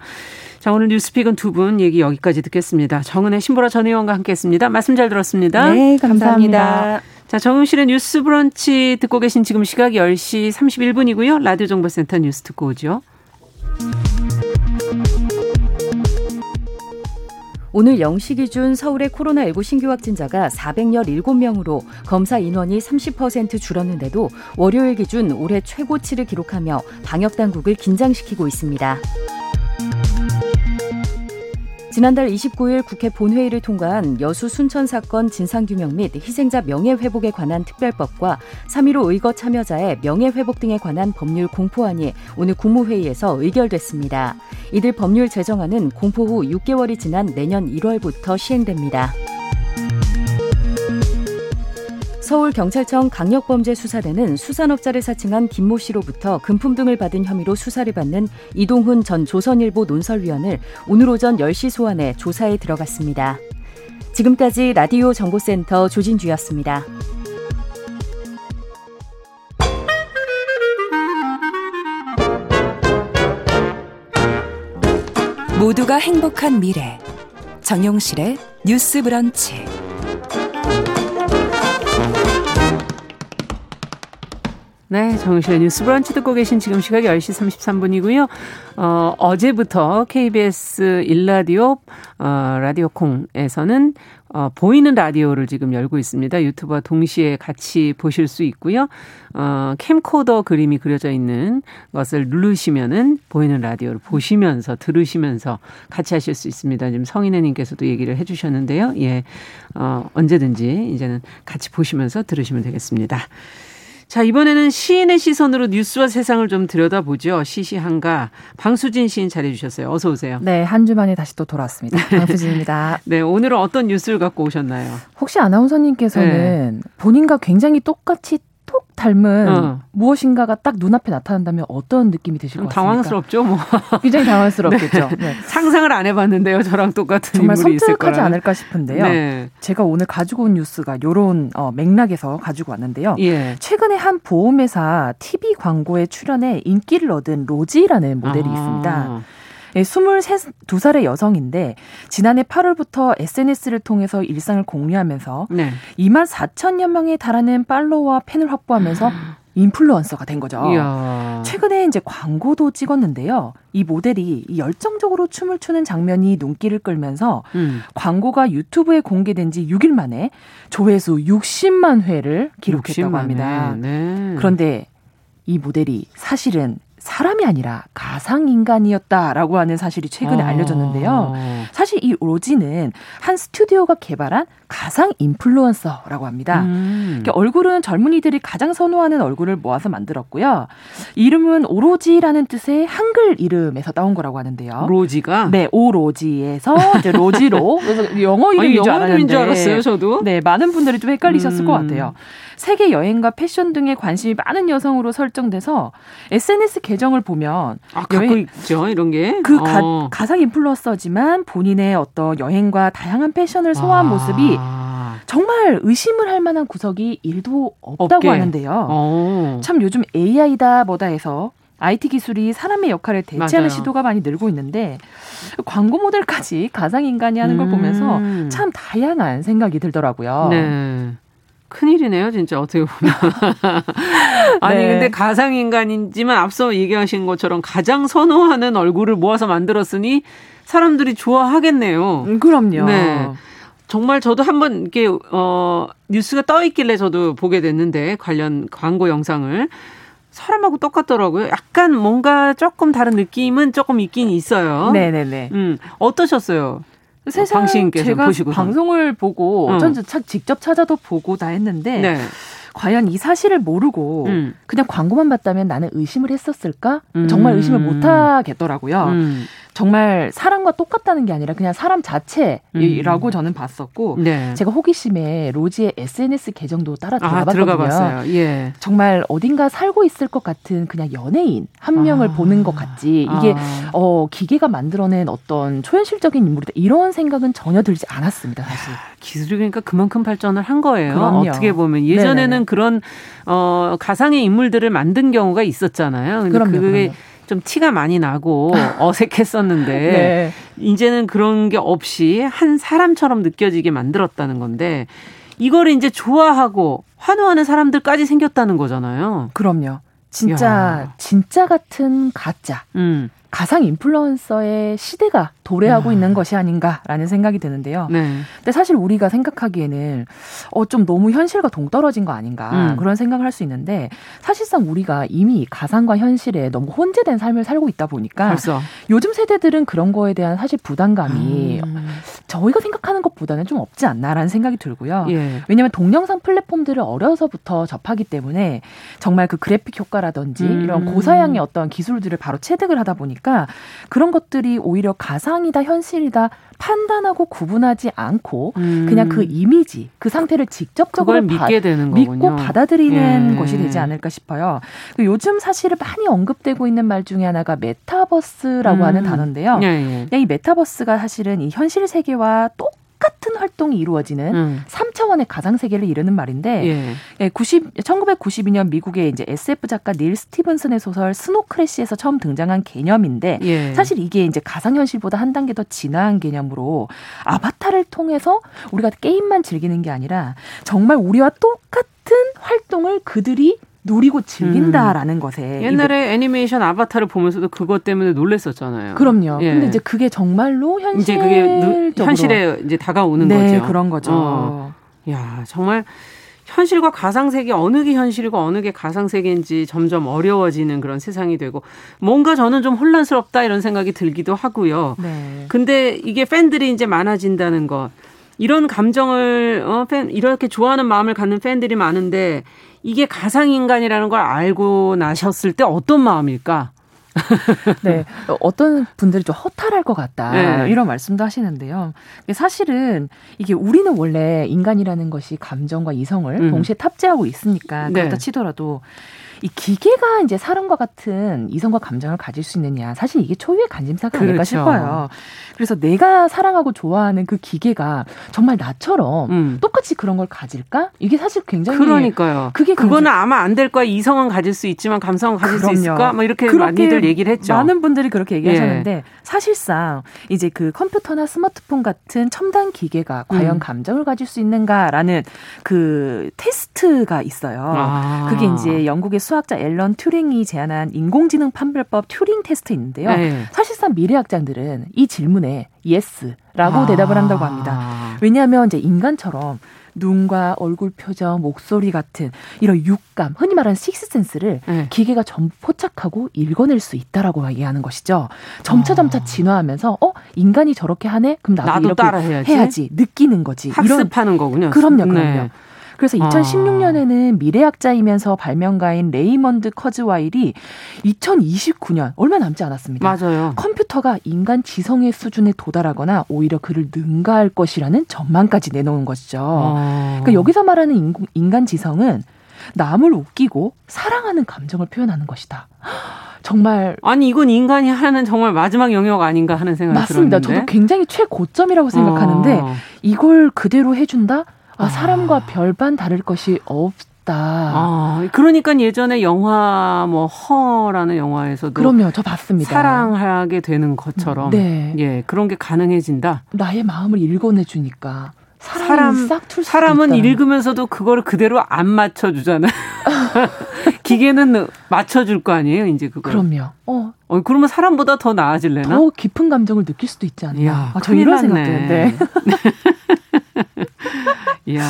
자, 오늘 뉴스픽은 두 분 얘기 여기까지 듣겠습니다. 정은혜 신보라 전 의원과 함께했습니다. 말씀 잘 들었습니다. 네, 감사합니다. 감사합니다. 자, 정은실의 뉴스 브런치 듣고 계신 지금 시각이 10시 31분이고요. 라디오 정보센터 뉴스 듣고 오죠. 오늘 0시 기준 서울의 코로나19 신규 확진자가 417명으로 검사 인원이 30% 줄었는데도 월요일 기준 올해 최고치를 기록하며 방역 당국을 긴장시키고 있습니다. 지난달 29일 국회 본회의를 통과한 여수 순천 사건 진상규명 및 희생자 명예회복에 관한 특별법과 3.15 의거 참여자의 명예회복 등에 관한 법률 공포안이 오늘 국무회의에서 의결됐습니다. 이들 법률 제정안은 공포 후 6개월이 지난 내년 1월부터 시행됩니다. 서울경찰청 강력범죄수사대는 수산업자를 사칭한 김모 씨로부터 금품 등을 받은 혐의로 수사를 받는 이동훈 전 조선일보 논설위원을 오늘 오전 10시 소환해 조사에 들어갔습니다. 지금까지 라디오 정보센터 조진주였습니다. 모두가 행복한 미래 정용실의 뉴스 브런치 네, 정실의 뉴스 브런치 듣고 계신 지금 시각이 10시 33분이고요. 어, 어제부터 KBS 일라디오 어, 라디오 콩에서는 어, 보이는 라디오를 지금 열고 있습니다. 유튜브와 동시에 같이 보실 수 있고요. 어, 캠코더 그림이 그려져 있는 것을 누르시면은 보이는 라디오를 보시면서 들으시면서 같이 하실 수 있습니다. 지금 성인애님께서도 얘기를 해주셨는데요. 예, 어, 언제든지 이제는 같이 보시면서 들으시면 되겠습니다. 자, 이번에는 시인의 시선으로 뉴스와 세상을 좀 들여다보죠. 시시한가. 방수진 시인 잘해주셨어요. 어서 오세요. 네, 한 주 만에 다시 또 돌아왔습니다. 방수진입니다. 네, 오늘은 어떤 뉴스를 갖고 오셨나요? 혹시 아나운서님께서는 네. 본인과 굉장히 똑같이 톡 닮은 어. 무엇인가가 딱 눈앞에 나타난다면 어떤 느낌이 드실 것 같습니까? 당황스럽죠, 뭐. 굉장히 당황스럽겠죠. 네. 네. 상상을 안 해봤는데요, 저랑 똑같은 정말 섬뜩하지 않을까 싶은데요. 네. 제가 오늘 가지고 온 뉴스가 요런 어, 맥락에서 가지고 왔는데요. 예. 최근에 한 보험회사 TV 광고에 출연해 인기를 얻은 로지라는 모델이 아. 있습니다. 예, 22살의 여성인데 지난해 8월부터 SNS를 통해서 일상을 공유하면서 네. 2만 4천여 명에 달하는 팔로워와 팬을 확보하면서 인플루언서가 된 거죠. 이야. 최근에 이제 광고도 찍었는데요. 이 모델이 열정적으로 춤을 추는 장면이 눈길을 끌면서 음. 광고가 유튜브에 공개된 지 6일 만에 조회수 60만 회를 기록했다고 60만 합니다. 네. 그런데 이 모델이 사실은 사람이 아니라 가상 인간이었다라고 하는 사실이 최근에 아. 알려졌는데요. 사실 이 로지는 한 스튜디오가 개발한 가상 인플루언서라고 합니다. 음. 그러니까 얼굴은 젊은이들이 가장 선호하는 얼굴을 모아서 만들었고요. 이름은 오로지라는 뜻의 한글 이름에서 따온 거라고 하는데요. 로지가? 네, 오로지에서 이제 로지로 그래서 영어 이름인 줄 알았는데. 줄 알았어요, 저도. 네, 많은 분들이 좀 헷갈리셨을 음. 것 같아요. 세계 여행과 패션 등에 관심이 많은 여성으로 설정돼서 SNS 계정을 보면 아, 갖고 있죠 이런 게. 그 어. 가, 상 인플루언서지만 본인의 어떤 여행과 다양한 패션을 소화한 아. 모습이 정말 의심을 할 만한 구석이 일도 없다고 없게. 하는데요. 어. 참 요즘 AI다 뭐다 해서 IT 기술이 사람의 역할을 대체하는 맞아요. 시도가 많이 늘고 있는데 광고 모델까지 가상 인간이 하는 걸 음. 보면서 참 다양한 생각이 들더라고요. 네. 큰일이네요, 진짜 어떻게 보면. 아니 네. 근데 가상 인간이지만 앞서 얘기하신 것처럼 가장 선호하는 얼굴을 모아서 만들었으니 사람들이 좋아하겠네요. 음, 그럼요. 네. 정말 저도 한번 이렇게 어 뉴스가 떠 있길래 저도 보게 됐는데 관련 광고 영상을 사람하고 똑같더라고요. 약간 뭔가 조금 다른 느낌은 조금 있긴 있어요. 네네네. 음 어떠셨어요? 세상 방신께서 제가 보시고 방송을 보고 어. 전 직접 찾아도 보고 다 했는데 네. 과연 이 사실을 모르고 음. 그냥 광고만 봤다면 나는 의심을 했었을까? 음. 정말 의심을 못 하겠더라고요. 음. 정말 사람과 똑같다는 게 아니라 그냥 사람 자체라고 음. 저는 봤었고 네. 제가 호기심에 로지의 SNS 계정도 따라 들어가 아, 봤거든요. 예. 정말 어딘가 살고 있을 것 같은 그냥 연예인 한 명을 아. 보는 것 같지 이게 아. 어 기계가 만들어낸 어떤 초현실적인 인물이다 이런 생각은 전혀 들지 않았습니다. 사실. 기술이 그러니까 그만큼 발전을 한 거예요. 그럼요. 어떻게 보면 예전에는 네네네. 그런 어 가상의 인물들을 만든 경우가 있었잖아요. 근데 그럼요, 그게 그럼요. 좀 티가 많이 나고 어색했었는데 네. 이제는 그런 게 없이 한 사람처럼 느껴지게 만들었다는 건데 이거를 이제 좋아하고 환호하는 사람들까지 생겼다는 거잖아요. 그럼요. 진짜 야. 진짜 같은 가짜. 음. 가상 인플루언서의 시대가 도래하고 아. 있는 것이 아닌가라는 생각이 드는데요. 네. 근데 사실 우리가 생각하기에는 어 좀 너무 현실과 동떨어진 거 아닌가 음. 그런 생각을 할 수 있는데 사실상 우리가 이미 가상과 현실에 너무 혼재된 삶을 살고 있다 보니까 벌써. 요즘 세대들은 그런 거에 대한 사실 부담감이 음. 저희가 생각하는 것보다는 좀 없지 않나라는 생각이 들고요. 예. 왜냐하면 동영상 플랫폼들을 어려서부터 접하기 때문에 정말 그 그래픽 효과라든지 음. 이런 고사양의 어떤 기술들을 바로 체득을 하다 보니까 그런 것들이 오히려 가상 가상이다 현실이다 판단하고 구분하지 않고 음. 그냥 그 이미지 그 상태를 직접적으로 믿게 되는 거군요. 믿고 받아들이는 예. 것이 되지 않을까 싶어요. 그 요즘 사실은 많이 언급되고 있는 말 중에 하나가 메타버스라고 음. 하는 단어인데요. 예, 예. 이 메타버스가 사실은 이 현실 세계와 똑 똑같은 활동이 이루어지는 음. 3차원의 가상 세계를 이루는 말인데 예. 예, 90 1992년 미국의 이제 SF 작가 닐 스티븐슨의 소설 스노 크래시에서 처음 등장한 개념인데 예. 사실 이게 이제 가상 현실보다 한 단계 더 진화한 개념으로 아바타를 통해서 우리가 게임만 즐기는 게 아니라 정말 우리와 똑같은 활동을 그들이 누리고 즐긴다라는 음. 것에 옛날에 애니메이션 아바타를 보면서도 그것 때문에 놀랬었잖아요. 그럼요. 예. 근데 이제 그게 정말로 현실 이제 그게 현실에 이제 다가오는 네, 거죠. 그런 거죠. 어. 야 정말 현실과 가상 세계 어느 게 현실이고 어느 게 가상 세계인지 점점 어려워지는 그런 세상이 되고 뭔가 저는 좀 혼란스럽다 이런 생각이 들기도 하고요. 네. 근데 이게 팬들이 이제 많아진다는 것 이런 감정을 어, 팬 이렇게 좋아하는 마음을 갖는 팬들이 많은데 이게 가상인간이라는 걸 알고 나셨을 때 어떤 마음일까? 네. 어떤 분들이 좀 허탈할 것 같다. 네. 이런 말씀도 하시는데요. 사실은 이게 우리는 원래 인간이라는 것이 감정과 이성을 음. 동시에 탑재하고 있으니까 그렇다 네. 치더라도 이 기계가 이제 사람과 같은 이성과 감정을 가질 수 있느냐 사실 이게 초유의 관심사가 그렇죠. 아닐까 싶어요. 그래서 내가 사랑하고 좋아하는 그 기계가 정말 나처럼 음. 똑같이 그런 걸 가질까? 이게 사실 굉장히 그러니까요. 그게 그거는 아마 안 될 거야. 이성은 가질 수 있지만 감성은 가질 그럼요. 수 있을까? 뭐 이렇게 많이들 얘기를 했죠. 많은 분들이 그렇게 얘기하셨는데 예. 사실상 이제 그 컴퓨터나 스마트폰 같은 첨단 기계가 과연 음. 감정을 가질 수 있는가라는 그 테스트가 있어요. 아. 그게 이제 영국의 수 학자 앨런 튜링이 제안한 인공지능 판별법 튜링 테스트인데요. 네. 사실상 미래학자들은 이 질문에 yes라고 아. 대답을 한다고 합니다. 왜냐하면 이제 인간처럼 눈과 얼굴 표정, 목소리 같은 이런 육감, 흔히 말하는 sixth sense를 네. 기계가 전부 포착하고 읽어낼 수 있다라고 얘기하는 것이죠. 점차 점차 아. 진화하면서 어 인간이 저렇게 하네, 그럼 나도, 나도 이렇게 따라 해야지. 해야지. 느끼는 거지. 학습하는 이런, 거군요. 그럼요, 그럼요. 네. 그래서 2016년에는 아. 미래학자이면서 발명가인 레이먼드 커즈와일이 2029년 얼마 남지 않았습니다. 맞아요. 컴퓨터가 인간 지성의 수준에 도달하거나 오히려 그를 능가할 것이라는 전망까지 내놓은 것이죠. 아. 그러니까 여기서 말하는 인간 지성은 남을 웃기고 사랑하는 감정을 표현하는 것이다. 정말 아니 이건 인간이 하는 정말 마지막 영역 아닌가 하는 생각이 맞습니다. 들었는데. 저도 굉장히 최고점이라고 생각하는데 어. 이걸 그대로 해준다? 아, 사람과 별반 다를 것이 없. 싶다. 아, 그러니까 예전에 영화 뭐 허라는 영화에서도 그럼요, 저 봤습니다. 사랑하게 되는 것처럼 네. 예 그런 게 가능해진다. 나의 마음을 읽어내 주니까. 사람 사람은 읽으면서도 그거를 그대로 안 맞춰 주잖아요. 기계는 맞춰 줄 거 아니에요, 이제 그거. 그럼요. 어. 어, 그러면 사람보다 더 나아질래나? 더 깊은 감정을 느낄 수도 있지 않나. 아, 저 이런 생각 드는데. 이야,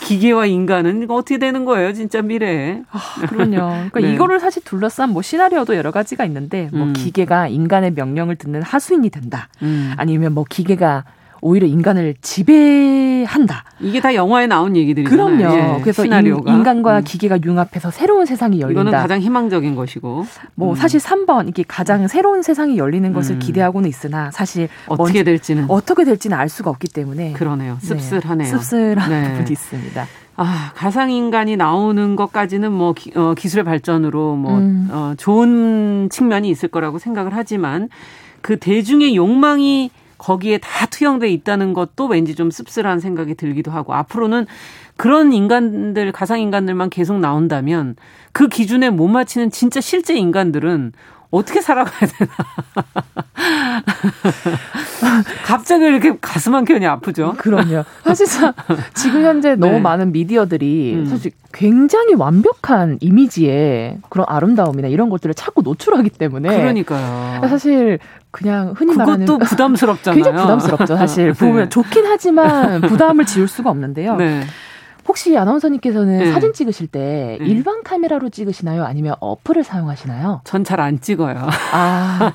기, 계와 인간은 어떻게 되는 거예요, 진짜 미래에. 아, 그럼요. 그러니까 네. 이거를 사실 둘러싼 뭐 시나리오도 여러 가지가 있는데, 뭐 음. 기계가 인간의 명령을 듣는 하수인이 된다. 음. 아니면 뭐 기계가 오히려 인간을 지배한다. 이게 다 영화에 나온 얘기들이잖아요. 그럼요. 예, 그래서 시나리오가. 인, 간과 음. 기계가 융합해서 새로운 세상이 열린다. 이거는 가장 희망적인 것이고. 뭐 음. 사실 3번 이게 가장 새로운 세상이 열리는 것을 음. 기대하고는 있으나 사실 어떻게 될지는 어떻게 될지는 알 수가 없기 때문에 그러네요. 네. 씁쓸하네요. 네. 씁쓸한 네. 부분이 있습니다. 아, 가상 인간이 나오는 것까지는 뭐 기, 어, 기술의 발전으로 뭐 음. 어, 좋은 측면이 있을 거라고 생각을 하지만 그 대중의 욕망이 거기에 다 투영돼 있다는 것도 왠지 좀 씁쓸한 생각이 들기도 하고 앞으로는 그런 인간들 가상 인간들만 계속 나온다면 그 기준에 못 맞히는 진짜 실제 인간들은 어떻게 살아가야 되나. 갑자기 이렇게 가슴 한 켠이 아프죠. 그럼요. 사실상 지금 현재 네. 너무 많은 미디어들이 음. 사실 굉장히 완벽한 이미지에 그런 아름다움이나 이런 것들을 자꾸 노출하기 때문에 그러니까요. 사실 그냥 흔히 그것도 말하는 부담스럽잖아요. 굉장히 부담스럽죠. 사실 보면 네. 좋긴 하지만 부담을 지울 수가 없는데요. 네. 혹시 아나운서님께서는 네. 사진 찍으실 때 네. 일반 카메라로 찍으시나요? 아니면 어플을 사용하시나요? 전 잘 안 찍어요. 아,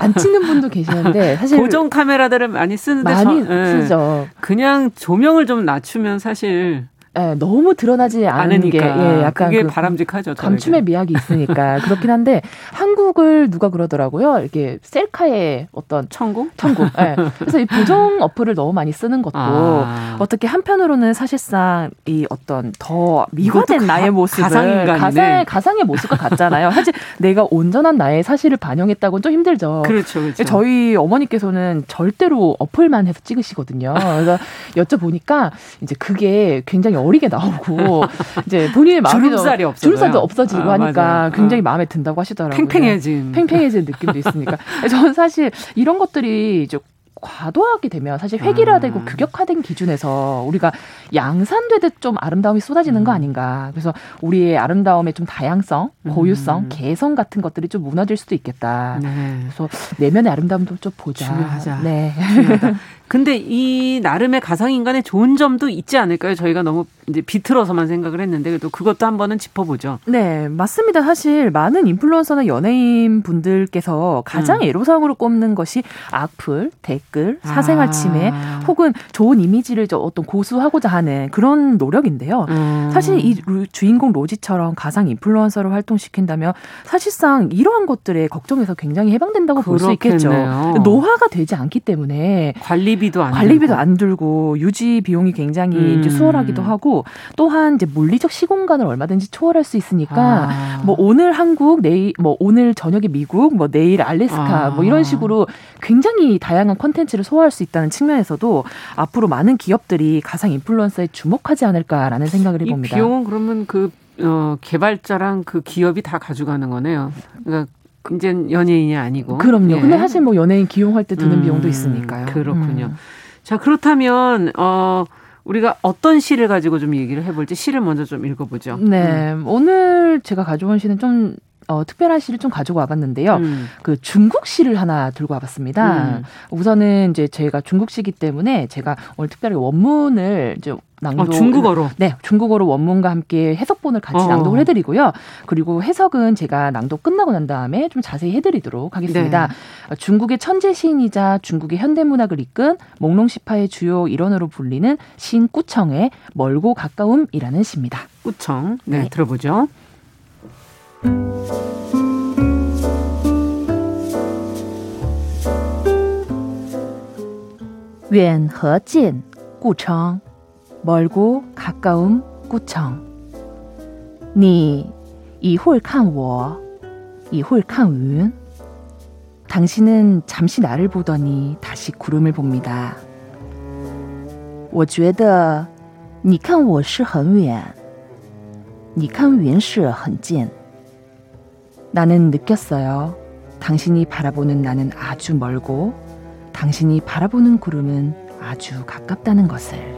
안 찍는 분도 계시는데 사실 고정 카메라들을 많이 쓰는데 많이 저, 쓰죠. 그냥 조명을 좀 낮추면 사실 예, 너무 드러나지 않은 게 예, 약간 그게 그 바람직하죠. 감춤의 미학이 있으니까 그렇긴 한데 한국을 누가 그러더라고요. 이렇게 셀카의 어떤 천국, 천국. 예. 그래서 이 보정 어플을 너무 많이 쓰는 것도 아. 어떻게 한편으로는 사실상 이 어떤 더 미화된 나의 모습을 가상 가상의 모습과 같잖아요. 사실 내가 온전한 나의 사실을 반영했다고는 좀 힘들죠. 그렇죠, 그렇죠. 저희 어머니께서는 절대로 어플만 해서 찍으시거든요. 그래서 여쭤보니까 이제 그게 굉장히 어리게 나오고 이제 본인의 마음이 주름살이 없어 주름살도 없어지고 아, 하니까 맞아요. 굉장히 어. 마음에 든다고 하시더라고요. 팽팽 해진 팽팽해진 느낌도 있으니까 저는 사실 이런 것들이 이제 과도하게 되면 사실 획일화되고 음. 규격화된 기준에서 우리가 양산되듯 좀 아름다움이 쏟아지는 음. 거 아닌가. 그래서 우리의 아름다움의 좀 다양성, 고유성, 음. 개성 같은 것들이 좀 무너질 수도 있겠다. 네. 그래서 내면의 아름다움도 좀 보자. 중요하자. 네. 중요하다. 근데 이 나름의 가상 인간의 좋은 점도 있지 않을까요? 저희가 너무 이제 비틀어서만 생각을 했는데 그래도 그것도 한번은 짚어보죠. 네, 맞습니다. 사실 많은 인플루언서나 연예인 분들께서 가장 음. 애로사항으로 꼽는 것이 악플, 댓글, 사생활 침해 아. 혹은 좋은 이미지를 어떤 고수하고자 하는 그런 노력인데요. 음. 사실 이 주인공 로지처럼 가상 인플루언서를 활동시킨다면 사실상 이러한 것들에 걱정에서 굉장히 해방된다고 볼 수 있겠죠. 노화가 되지 않기 때문에 관리 관리비도 안 관리비도 들고. 안 들고 유지 비용이 굉장히 음. 이제 수월하기도 하고 또한 이제 물리적 시공간을 얼마든지 초월할 수 있으니까 아. 뭐 오늘 한국 내일 뭐 오늘 저녁에 미국 뭐 내일 알래스카 아. 뭐 이런 식으로 굉장히 다양한 콘텐츠를 소화할 수 있다는 측면에서도 앞으로 많은 기업들이 가상 인플루언서에 주목하지 않을까라는 생각을 해봅니다. 이 비용은 그러면 그 어, 개발자랑 그 기업이 다 가져가는 거네요. 그러니까 이제 연예인이 아니고. 그럼요. 예. 근데 사실 뭐 연예인 기용할 때 드는 음, 비용도 있으니까요. 그렇군요. 음. 자, 그렇다면 어 우리가 어떤 시를 가지고 좀 얘기를 해볼지 시를 먼저 좀 읽어보죠. 네, 음. 오늘 제가 가져온 시는 좀 어, 특별한 시를 좀 가지고 와봤는데요. 음. 그 중국 시를 하나 들고 와봤습니다. 음. 우선은 이제 제가 중국 시기 때문에 제가 오늘 특별히 원문을 이제 낭독 어, 중국어로 네 중국어로 원문과 함께 해석본을 같이 어. 낭독을 해드리고요. 그리고 해석은 제가 낭독 끝나고 난 다음에 좀 자세히 해드리도록 하겠습니다. 네. 중국의 천재 시인이자 중국의 현대문학을 이끈 몽롱시파의 주요 일원으로 불리는 신 꾸청의 멀고 가까움이라는 시입니다. 꾸청 네, 네. 들어보죠. 远和近，故称。 멀고 가까움 꾸청. 你一会儿看我，一会儿看云。 당신은 잠시 나를 보더니 다시 구름을 봅니다. 我觉得你看我是很远 你看云是很近. 나는 느꼈어요. 당신이 바라보는 나는 아주 멀고 당신이 바라보는 구름은 아주 가깝다는 것을.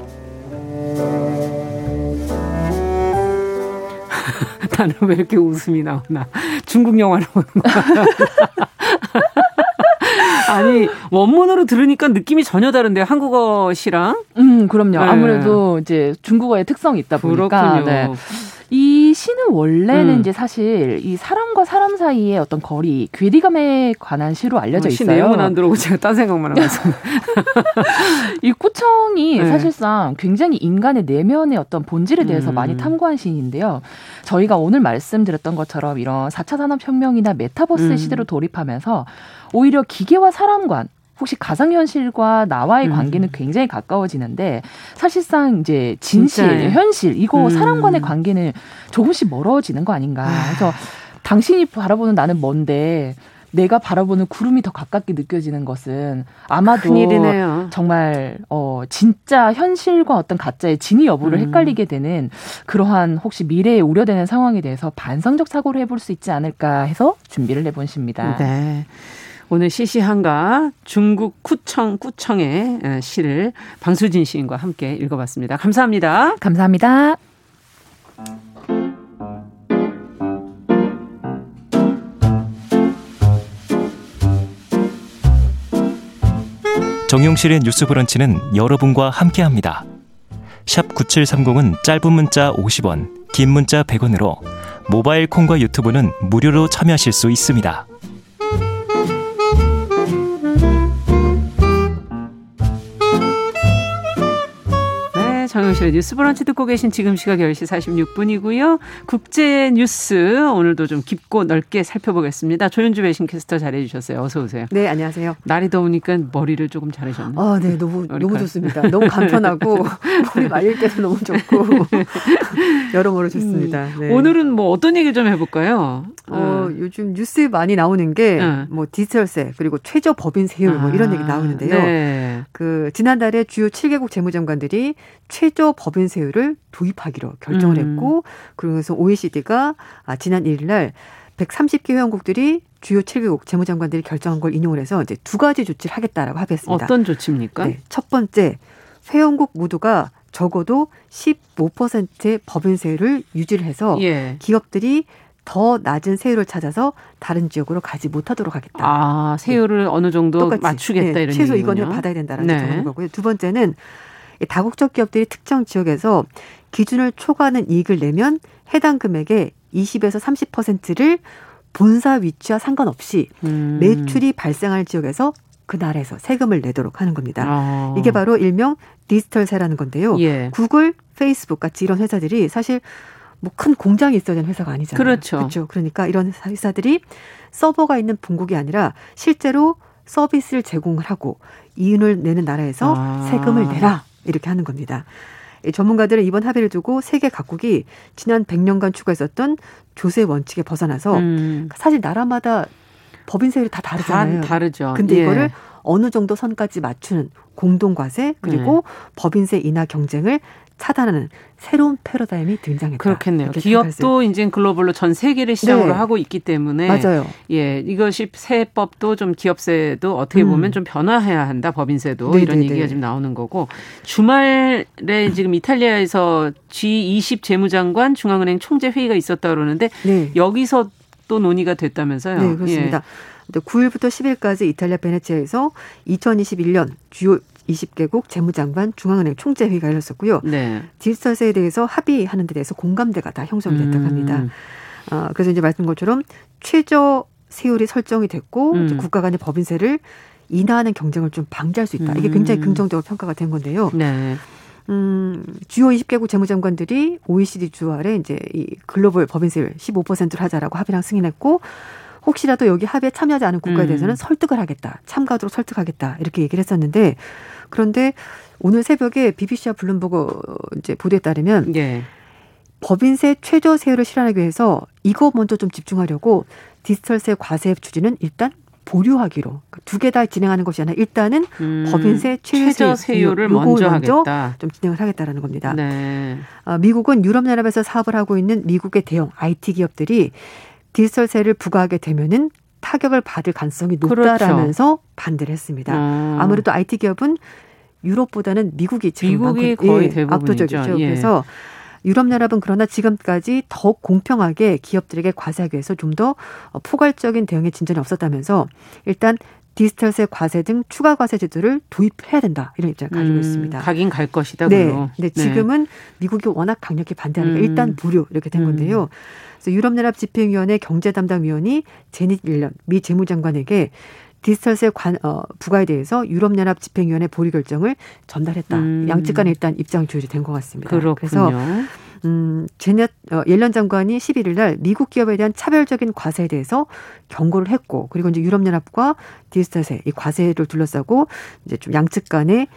나는 왜 이렇게 웃음이 나오나. 중국 영화를 보는 거야. 아니 원문으로 들으니까 느낌이 전혀 다른데 한국어시랑. 음 그럼요. 네. 아무래도 이제 중국어의 특성이 있다 보니까. 그렇군요. 네. 이 시는 원래는 음. 이제 사실 이 사람과 사람 사이의 어떤 거리, 괴리감에 관한 시로 알려져 어, 있어요. 내용은 안 들어오고 제가 딴 생각만 하고. 이 꾸청이 네. 사실상 굉장히 인간의 내면의 어떤 본질에 대해서 음. 많이 탐구한 시인인데요. 저희가 오늘 말씀드렸던 것처럼 이런 4차 산업혁명이나 메타버스 음. 시대로 돌입하면서 오히려 기계와 사람 간 혹시 가상현실과 나와의 음. 관계는 굉장히 가까워지는데 사실상 이제 진실, 진짜. 현실 이거 음. 사람 간의 관계는 조금씩 멀어지는 거 아닌가. 아. 그래서 당신이 바라보는 나는 뭔데 내가 바라보는 구름이 더 가깝게 느껴지는 것은 아마도 큰일이네요. 정말 어 진짜 현실과 어떤 가짜의 진위 여부를 음. 헷갈리게 되는 그러한 혹시 미래에 우려되는 상황에 대해서 반성적 사고를 해볼 수 있지 않을까 해서 준비를 해본 시입니다. 네. 오늘 시시한가 중국 쿠청 꾸청의 시를 방수진 시인과 함께 읽어봤습니다. 감사합니다. 감사합니다. 정용실의 뉴스 브런치는 여러분과 함께합니다. 샵 9730은 짧은 문자 50원, 긴 문자 100원으로 모바일 콩과 유튜브는 무료로 참여하실 수 있습니다. 정영실의 뉴스 브런치 듣고 계신 지금 시각 10시 46분이고요. 국제 뉴스 오늘도 좀 깊고 넓게 살펴보겠습니다. 조윤주 배신캐스터 잘해 주셨어요. 어서 오세요. 네, 안녕하세요. 날이 더우니까 머리를 조금 자르셨나요? 아, 네. 너무 머리카락. 너무 좋습니다. 너무 간편하고 머리 말릴 때도 너무 좋고 여러모로 좋습니다. 네. 오늘은 뭐 어떤 얘기 좀 해볼까요? 어, 음. 요즘 뉴스에 많이 나오는 게뭐 음. 디지털세 그리고 최저 법인 세율 뭐 이런 얘기 아, 나오는데요. 네. 그 지난달에 주요 7개국 재무장관들이 최저 법인 세율을 도입하기로 결정을 음. 했고 그러면서 OECD가 아, 지난 1일 날 130개 회원국들이 주요 7개국 재무장관들이 결정한 걸 인용을 해서 이제 두 가지 조치를 하겠다라고 합의했습니다. 어떤 조치입니까? 네, 첫 번째 회원국 모두가 적어도 15%의 법인 세율을 유지를 해서 예. 기업들이 더 낮은 세율을 찾아서 다른 지역으로 가지 못하도록 하겠다. 아, 세율을 네. 어느 정도 똑같이, 맞추겠다 네, 이런 최소 이거는 받아야 된다라는 네. 정하는 거고요. 두 번째는 다국적 기업들이 특정 지역에서 기준을 초과하는 이익을 내면 해당 금액의 20에서 30%를 본사 위치와 상관없이 음. 매출이 발생할 지역에서 그 나라에서 세금을 내도록 하는 겁니다. 아. 이게 바로 일명 디지털세라는 건데요. 예. 구글, 페이스북 같이 이런 회사들이 사실 뭐 큰 공장이 있어야 되는 회사가 아니잖아요. 그렇죠. 그렇죠. 그러니까 이런 회사들이 서버가 있는 본국이 아니라 실제로 서비스를 제공을 하고 이윤을 내는 나라에서 아. 세금을 내라 이렇게 하는 겁니다. 전문가들은 이번 합의를 두고 세계 각국이 지난 100년간 추가했었던 조세 원칙에 벗어나서 음. 사실 나라마다 법인 세율이 다 다르잖아요. 다 다르죠. 근데 예. 이거를 어느 정도 선까지 맞추는 공동과세 그리고 네. 법인세 인하 경쟁을 차단하는 새로운 패러다임이 등장했다. 그렇겠네요. 기업도 이제 글로벌로 전 세계를 시장으로 네. 하고 있기 때문에 맞아요. 예, 이것이 세법도 좀 기업세도 어떻게 음. 보면 음. 좀 변화해야 한다. 법인세도 네네네. 이런 얘기가 지금 나오는 거고 주말에 지금 이탈리아에서 G20 재무장관 중앙은행 총재 회의가 있었다 그러는데 네. 여기서 또 논의가 됐다면서요. 네, 그렇습니다. 예. 9일부터 10일까지 이탈리아 베네치아에서 2021년 주요 20개국 재무장관 중앙은행 총재 회의가 열렸었고요. 네. 디지털세에 대해서 합의하는 데 대해서 공감대가 다 형성됐다고 음. 합니다. 어, 그래서 이제 말씀 것처럼 최저 세율이 설정이 됐고 음. 국가 간의 법인세를 인하하는 경쟁을 좀 방지할 수 있다. 이게 굉장히 음. 긍정적으로 평가가 된 건데요. 네. 음, 주요 20개국 재무장관들이 OECD 주 아래 이제 이 글로벌 법인세율 15%를 하자라고 합의랑 승인했고 혹시라도 여기 합의에 참여하지 않은 국가에 음. 대해서는 음. 설득을 하겠다. 참가하도록 설득하겠다. 이렇게 얘기를 했었는데 그런데 오늘 새벽에 BBC와 블룸버그 이제 보도에 따르면 예. 법인세 최저 세율을 실현하기 위해서 이거 먼저 좀 집중하려고 디지털세 과세 추진은 일단 보류하기로 그 두개 다 진행하는 것이 아니라 일단은 음, 법인세 최저 세율을 먼저, 먼저 하겠다. 좀 진행을 하겠다라는 겁니다. 네. 어, 미국은 유럽연합에서 사업을 하고 있는 미국의 대형 IT 기업들이 디지털세를 부과하게 되면은 타격을 받을 가능성이 높다라면서 그렇죠. 반대를 했습니다. 어. 아무래도 IT 기업은 유럽보다는 미국이 지금 미국이 거의 예, 압도적이죠. 예. 그래서 유럽 연합은 그러나 지금까지 더욱 공평하게 기업들에게 과세하기 위해서 좀 더 포괄적인 대응에 진전이 없었다면서 일단 디지털세 과세 등 추가 과세 제도를 도입해야 된다 이런 입장을 가지고 음, 있습니다. 가긴 갈 것이다. 네. 근데 네. 지금은 미국이 워낙 강력히 반대하니까 음. 일단 부류 이렇게 된 음. 건데요. 그래서 유럽연합 집행위원회 경제담당위원이 제닛 일런 미 재무장관에게 디지털세 관, 어, 부과에 대해서 유럽연합 집행위원회 보류 결정을 전달했다. 음. 양측 간에 일단 입장 조율이 된 것 같습니다. 그렇군요. 그래서 음, 제넷 어, 옐런 장관이 11일 날 미국 기업에 대한 차별적인 과세에 대해서 경고를 했고 그리고 이제 유럽연합과 디지털세 이 과세를 둘러싸고 이제 좀 양측 간에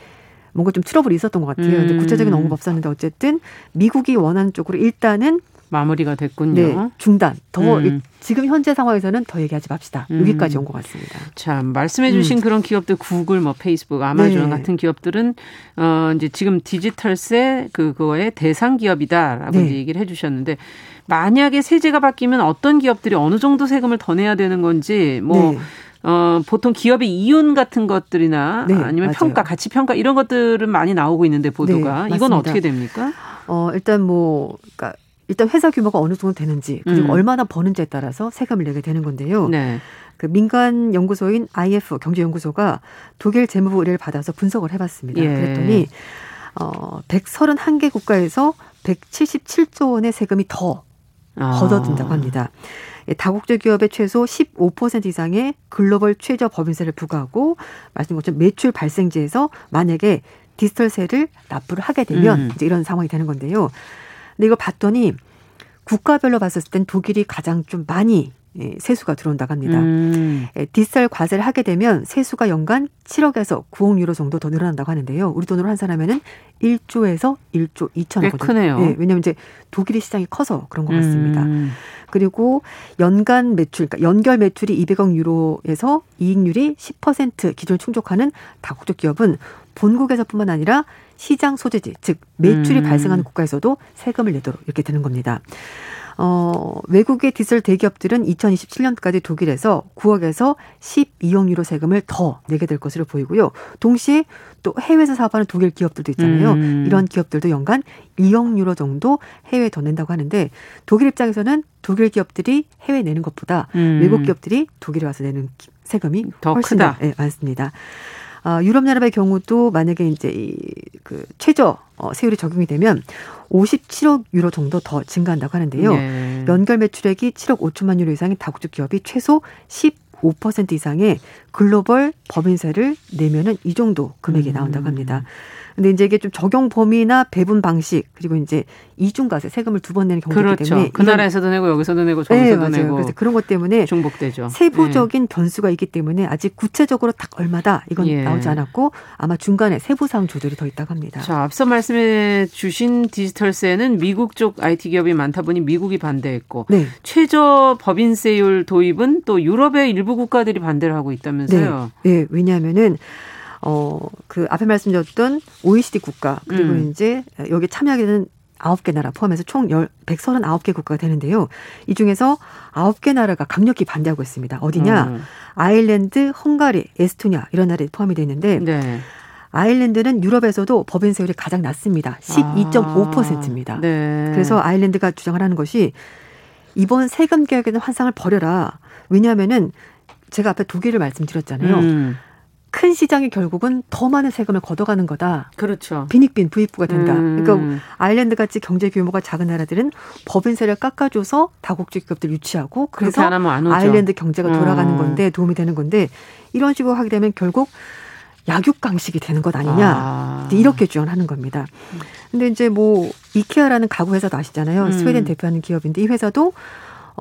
뭔가 좀 트러블이 있었던 것 같아요. 음. 구체적인 언급 없었는데 어쨌든 미국이 원하는 쪽으로 일단은 마무리가 됐군요. 네, 중단. 더 음. 지금 현재 상황에서는 더 얘기하지 맙시다. 음. 여기까지 온 것 같습니다. 자, 말씀해주신 음. 그런 기업들, 구글, 뭐 페이스북, 아마존 네. 같은 기업들은 어 이제 지금 디지털세 그거의 대상 기업이다라고 네. 이제 얘기를 해주셨는데 만약에 세제가 바뀌면 어떤 기업들이 어느 정도 세금을 더 내야 되는 건지 뭐. 네. 어, 보통 기업의 이윤 같은 것들이나 네, 아니면 맞아요. 평가, 가치 평가 이런 것들은 많이 나오고 있는데 보도가 네, 이건 어떻게 됩니까? 어, 일단 뭐 그러니까 일단 회사 규모가 어느 정도 되는지 그리고 음. 얼마나 버는지에 따라서 세금을 내게 되는 건데요. 네. 그 민간 연구소인 IF 경제연구소가 독일 재무부 의뢰를 받아서 분석을 해봤습니다. 예. 그랬더니 어 131개 국가에서 177조 원의 세금이 더 아. 걷어든다고 합니다. 예, 다국적 기업의 최소 15% 이상의 글로벌 최저 법인세를 부과하고 말씀 것처럼 매출 발생지에서 만약에 디지털세를 납부를 하게 되면 음. 이제 이런 상황이 되는 건데요. 근데 이걸 봤더니 국가별로 봤을 땐 독일이 가장 좀 많이 예, 세수가 들어온다고 합니다. 음. 예, 디지털 과세를 하게 되면 세수가 연간 7억에서 9억 유로 정도 더 늘어난다고 하는데요. 우리 돈으로 환산하면은 1조에서 1조 2천억. 꽤 크네요. 예, 왜냐하면 이제 독일의 시장이 커서 그런 것 같습니다. 음. 그리고 연간 매출, 그러니까 연결 매출이 200억 유로에서 이익률이 10% 기준을 충족하는 다국적 기업은 본국에서뿐만 아니라 시장 소재지, 즉 매출이 음. 발생하는 국가에서도 세금을 내도록 이렇게 되는 겁니다. 어, 외국의 디지털 대기업들은 2027년까지 독일에서 9억에서 12억 유로 세금을 더 내게 될 것으로 보이고요. 동시에 또 해외에서 사업하는 독일 기업들도 있잖아요. 음. 이런 기업들도 연간 2억 유로 정도 해외에 더 낸다고 하는데 독일 입장에서는 독일 기업들이 해외 내는 것보다 음. 외국 기업들이 독일에 와서 내는 세금이 더 훨씬 크다. 더 네, 많습니다. 어, 유럽연합의 경우도 만약에 이제 이그 최저 어, 세율이 적용이 되면 57억 유로 정도 더 증가한다고 하는데요. 네. 연결 매출액이 7억 5천만 유로 이상의 다국적 기업이 최소 15% 이상의 글로벌 법인세를 내면은 이 정도 금액이 나온다고 합니다. 음. 근데 이제 이게 좀 적용 범위나 배분 방식 그리고 이제 이중과세 세금을 두 번 내는 경우이기 그렇죠. 때문에 그 나라에서도 내고 여기서도 내고 저기서도 네, 내고 그래서 그런 것 때문에 중복되죠. 세부적인 네. 변수가 있기 때문에 아직 구체적으로 딱 얼마다 이건 예. 나오지 않았고 아마 중간에 세부 사항 조절이 더 있다고 합니다. 자, 앞서 말씀해 주신 디지털세는 미국 쪽 IT 기업이 많다 보니 미국이 반대했고 네. 최저 법인세율 도입은 또 유럽의 일부 국가들이 반대를 하고 있다면서요. 네, 네. 왜냐하면은 어, 그 앞에 말씀드렸던 OECD 국가 그리고 음. 이제 여기 참여하게 되는 아홉 개 나라 포함해서 총 열, 139개 국가가 되는데요. 이 중에서 아홉 개 나라가 강력히 반대하고 있습니다. 어디냐? 음. 아일랜드, 헝가리, 에스토니아 이런 나라에 포함이 되어 있는데 네. 아일랜드는 유럽에서도 법인 세율이 가장 낮습니다. 12.5%입니다. 아, 네. 그래서 아일랜드가 주장을 하는 것이 이번 세금 개혁에는 환상을 버려라. 왜냐하면은 제가 앞에 독일을 말씀드렸잖아요. 음. 큰 시장이 결국은 더 많은 세금을 걷어가는 거다. 그렇죠. 빈익빈 부익부가 된다. 음. 그러니까 아일랜드 같이 경제 규모가 작은 나라들은 법인세를 깎아줘서 다국적 기업들 유치하고 그래서 아일랜드 경제가 돌아가는 음. 건데 도움이 되는 건데 이런 식으로 하게 되면 결국 약육강식이 되는 것 아니냐 아. 이렇게 주장하는 겁니다. 근데 이제 뭐 이케아라는 가구 회사도 아시잖아요. 음. 스웨덴 대표하는 기업인데 이 회사도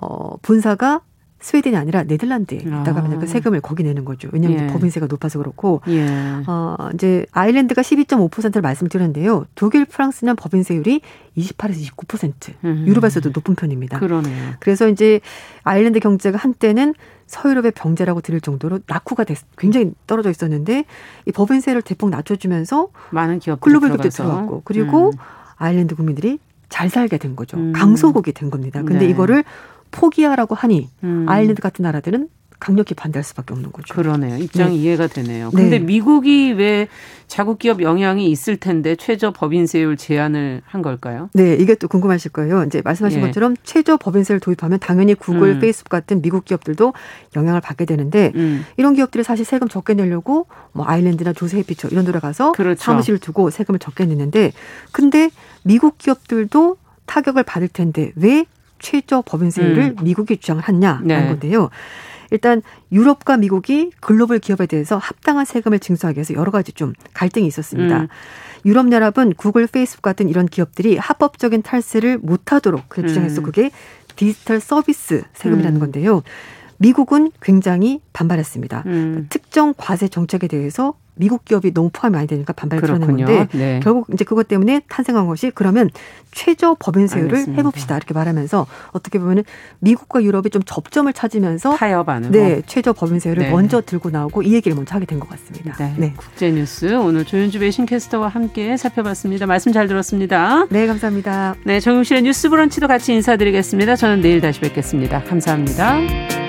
어 본사가 스웨덴이 아니라 네덜란드에 있다가 아. 그 세금을 거기 내는 거죠. 왜냐하면 예. 법인세가 높아서 그렇고 예. 어 이제 아일랜드가 12.5%를 말씀드렸는데요. 독일, 프랑스는 법인세율이 28에서 29%. 음. 유럽에서도 높은 편입니다. 그러네요. 그래서 이제 아일랜드 경제가 한때는 서유럽의 병제라고 들을 정도로 낙후가 됐, 굉장히 떨어져 있었는데 이 법인세를 대폭 낮춰주면서 많은 기업 글로벌 기업도 들어왔고 그리고 음. 아일랜드 국민들이 잘 살게 된 거죠. 음. 강소국이 된 겁니다. 근데 네. 이거를 포기하라고 하니 음. 아일랜드 같은 나라들은 강력히 반대할 수밖에 없는 거죠. 그러네요. 입장이 네. 이해가 되네요. 근데 네. 미국이 왜 자국 기업 영향이 있을 텐데 최저 법인세율 제한을 한 걸까요? 네, 이게 또 궁금하실 거예요. 이제 말씀하신 예. 것처럼 최저 법인세를 도입하면 당연히 구글, 음. 페이스북 같은 미국 기업들도 영향을 받게 되는데 음. 이런 기업들이 사실 세금 적게 내려고 뭐 아일랜드나 조세해피처 이런 데로 가서 그렇죠. 사무실을 두고 세금을 적게 내는데 근데 미국 기업들도 타격을 받을 텐데 왜 최저 법인세율을 음. 미국이 주장을 했냐라는 네. 건데요. 일단 유럽과 미국이 글로벌 기업에 대해서 합당한 세금을 징수하기 위해서 여러 가지 좀 갈등이 있었습니다. 음. 유럽 연합은 구글, 페이스북 같은 이런 기업들이 합법적인 탈세를 못하도록 주장해서 음. 그게 디지털 서비스 세금이라는 음. 건데요. 미국은 굉장히 반발했습니다. 음. 특정 과세 정책에 대해서 미국 기업이 너무 포함이 많이 되니까 반발을 드러낸 건데 네. 결국 이제 그것 때문에 탄생한 것이 그러면 최저 법인세율을 알겠습니다. 해봅시다 이렇게 말하면서 어떻게 보면은 미국과 유럽이 좀 접점을 찾으면서 타협하는 네 최저 법인세율을 네. 먼저 들고 나오고 이 얘기를 먼저 하게 된 것 같습니다. 네. 네. 국제 뉴스 오늘 조윤주 배신 캐스터와 함께 살펴봤습니다. 말씀 잘 들었습니다. 네 감사합니다. 네 정용실의 뉴스브런치도 같이 인사드리겠습니다. 저는 내일 다시 뵙겠습니다. 감사합니다.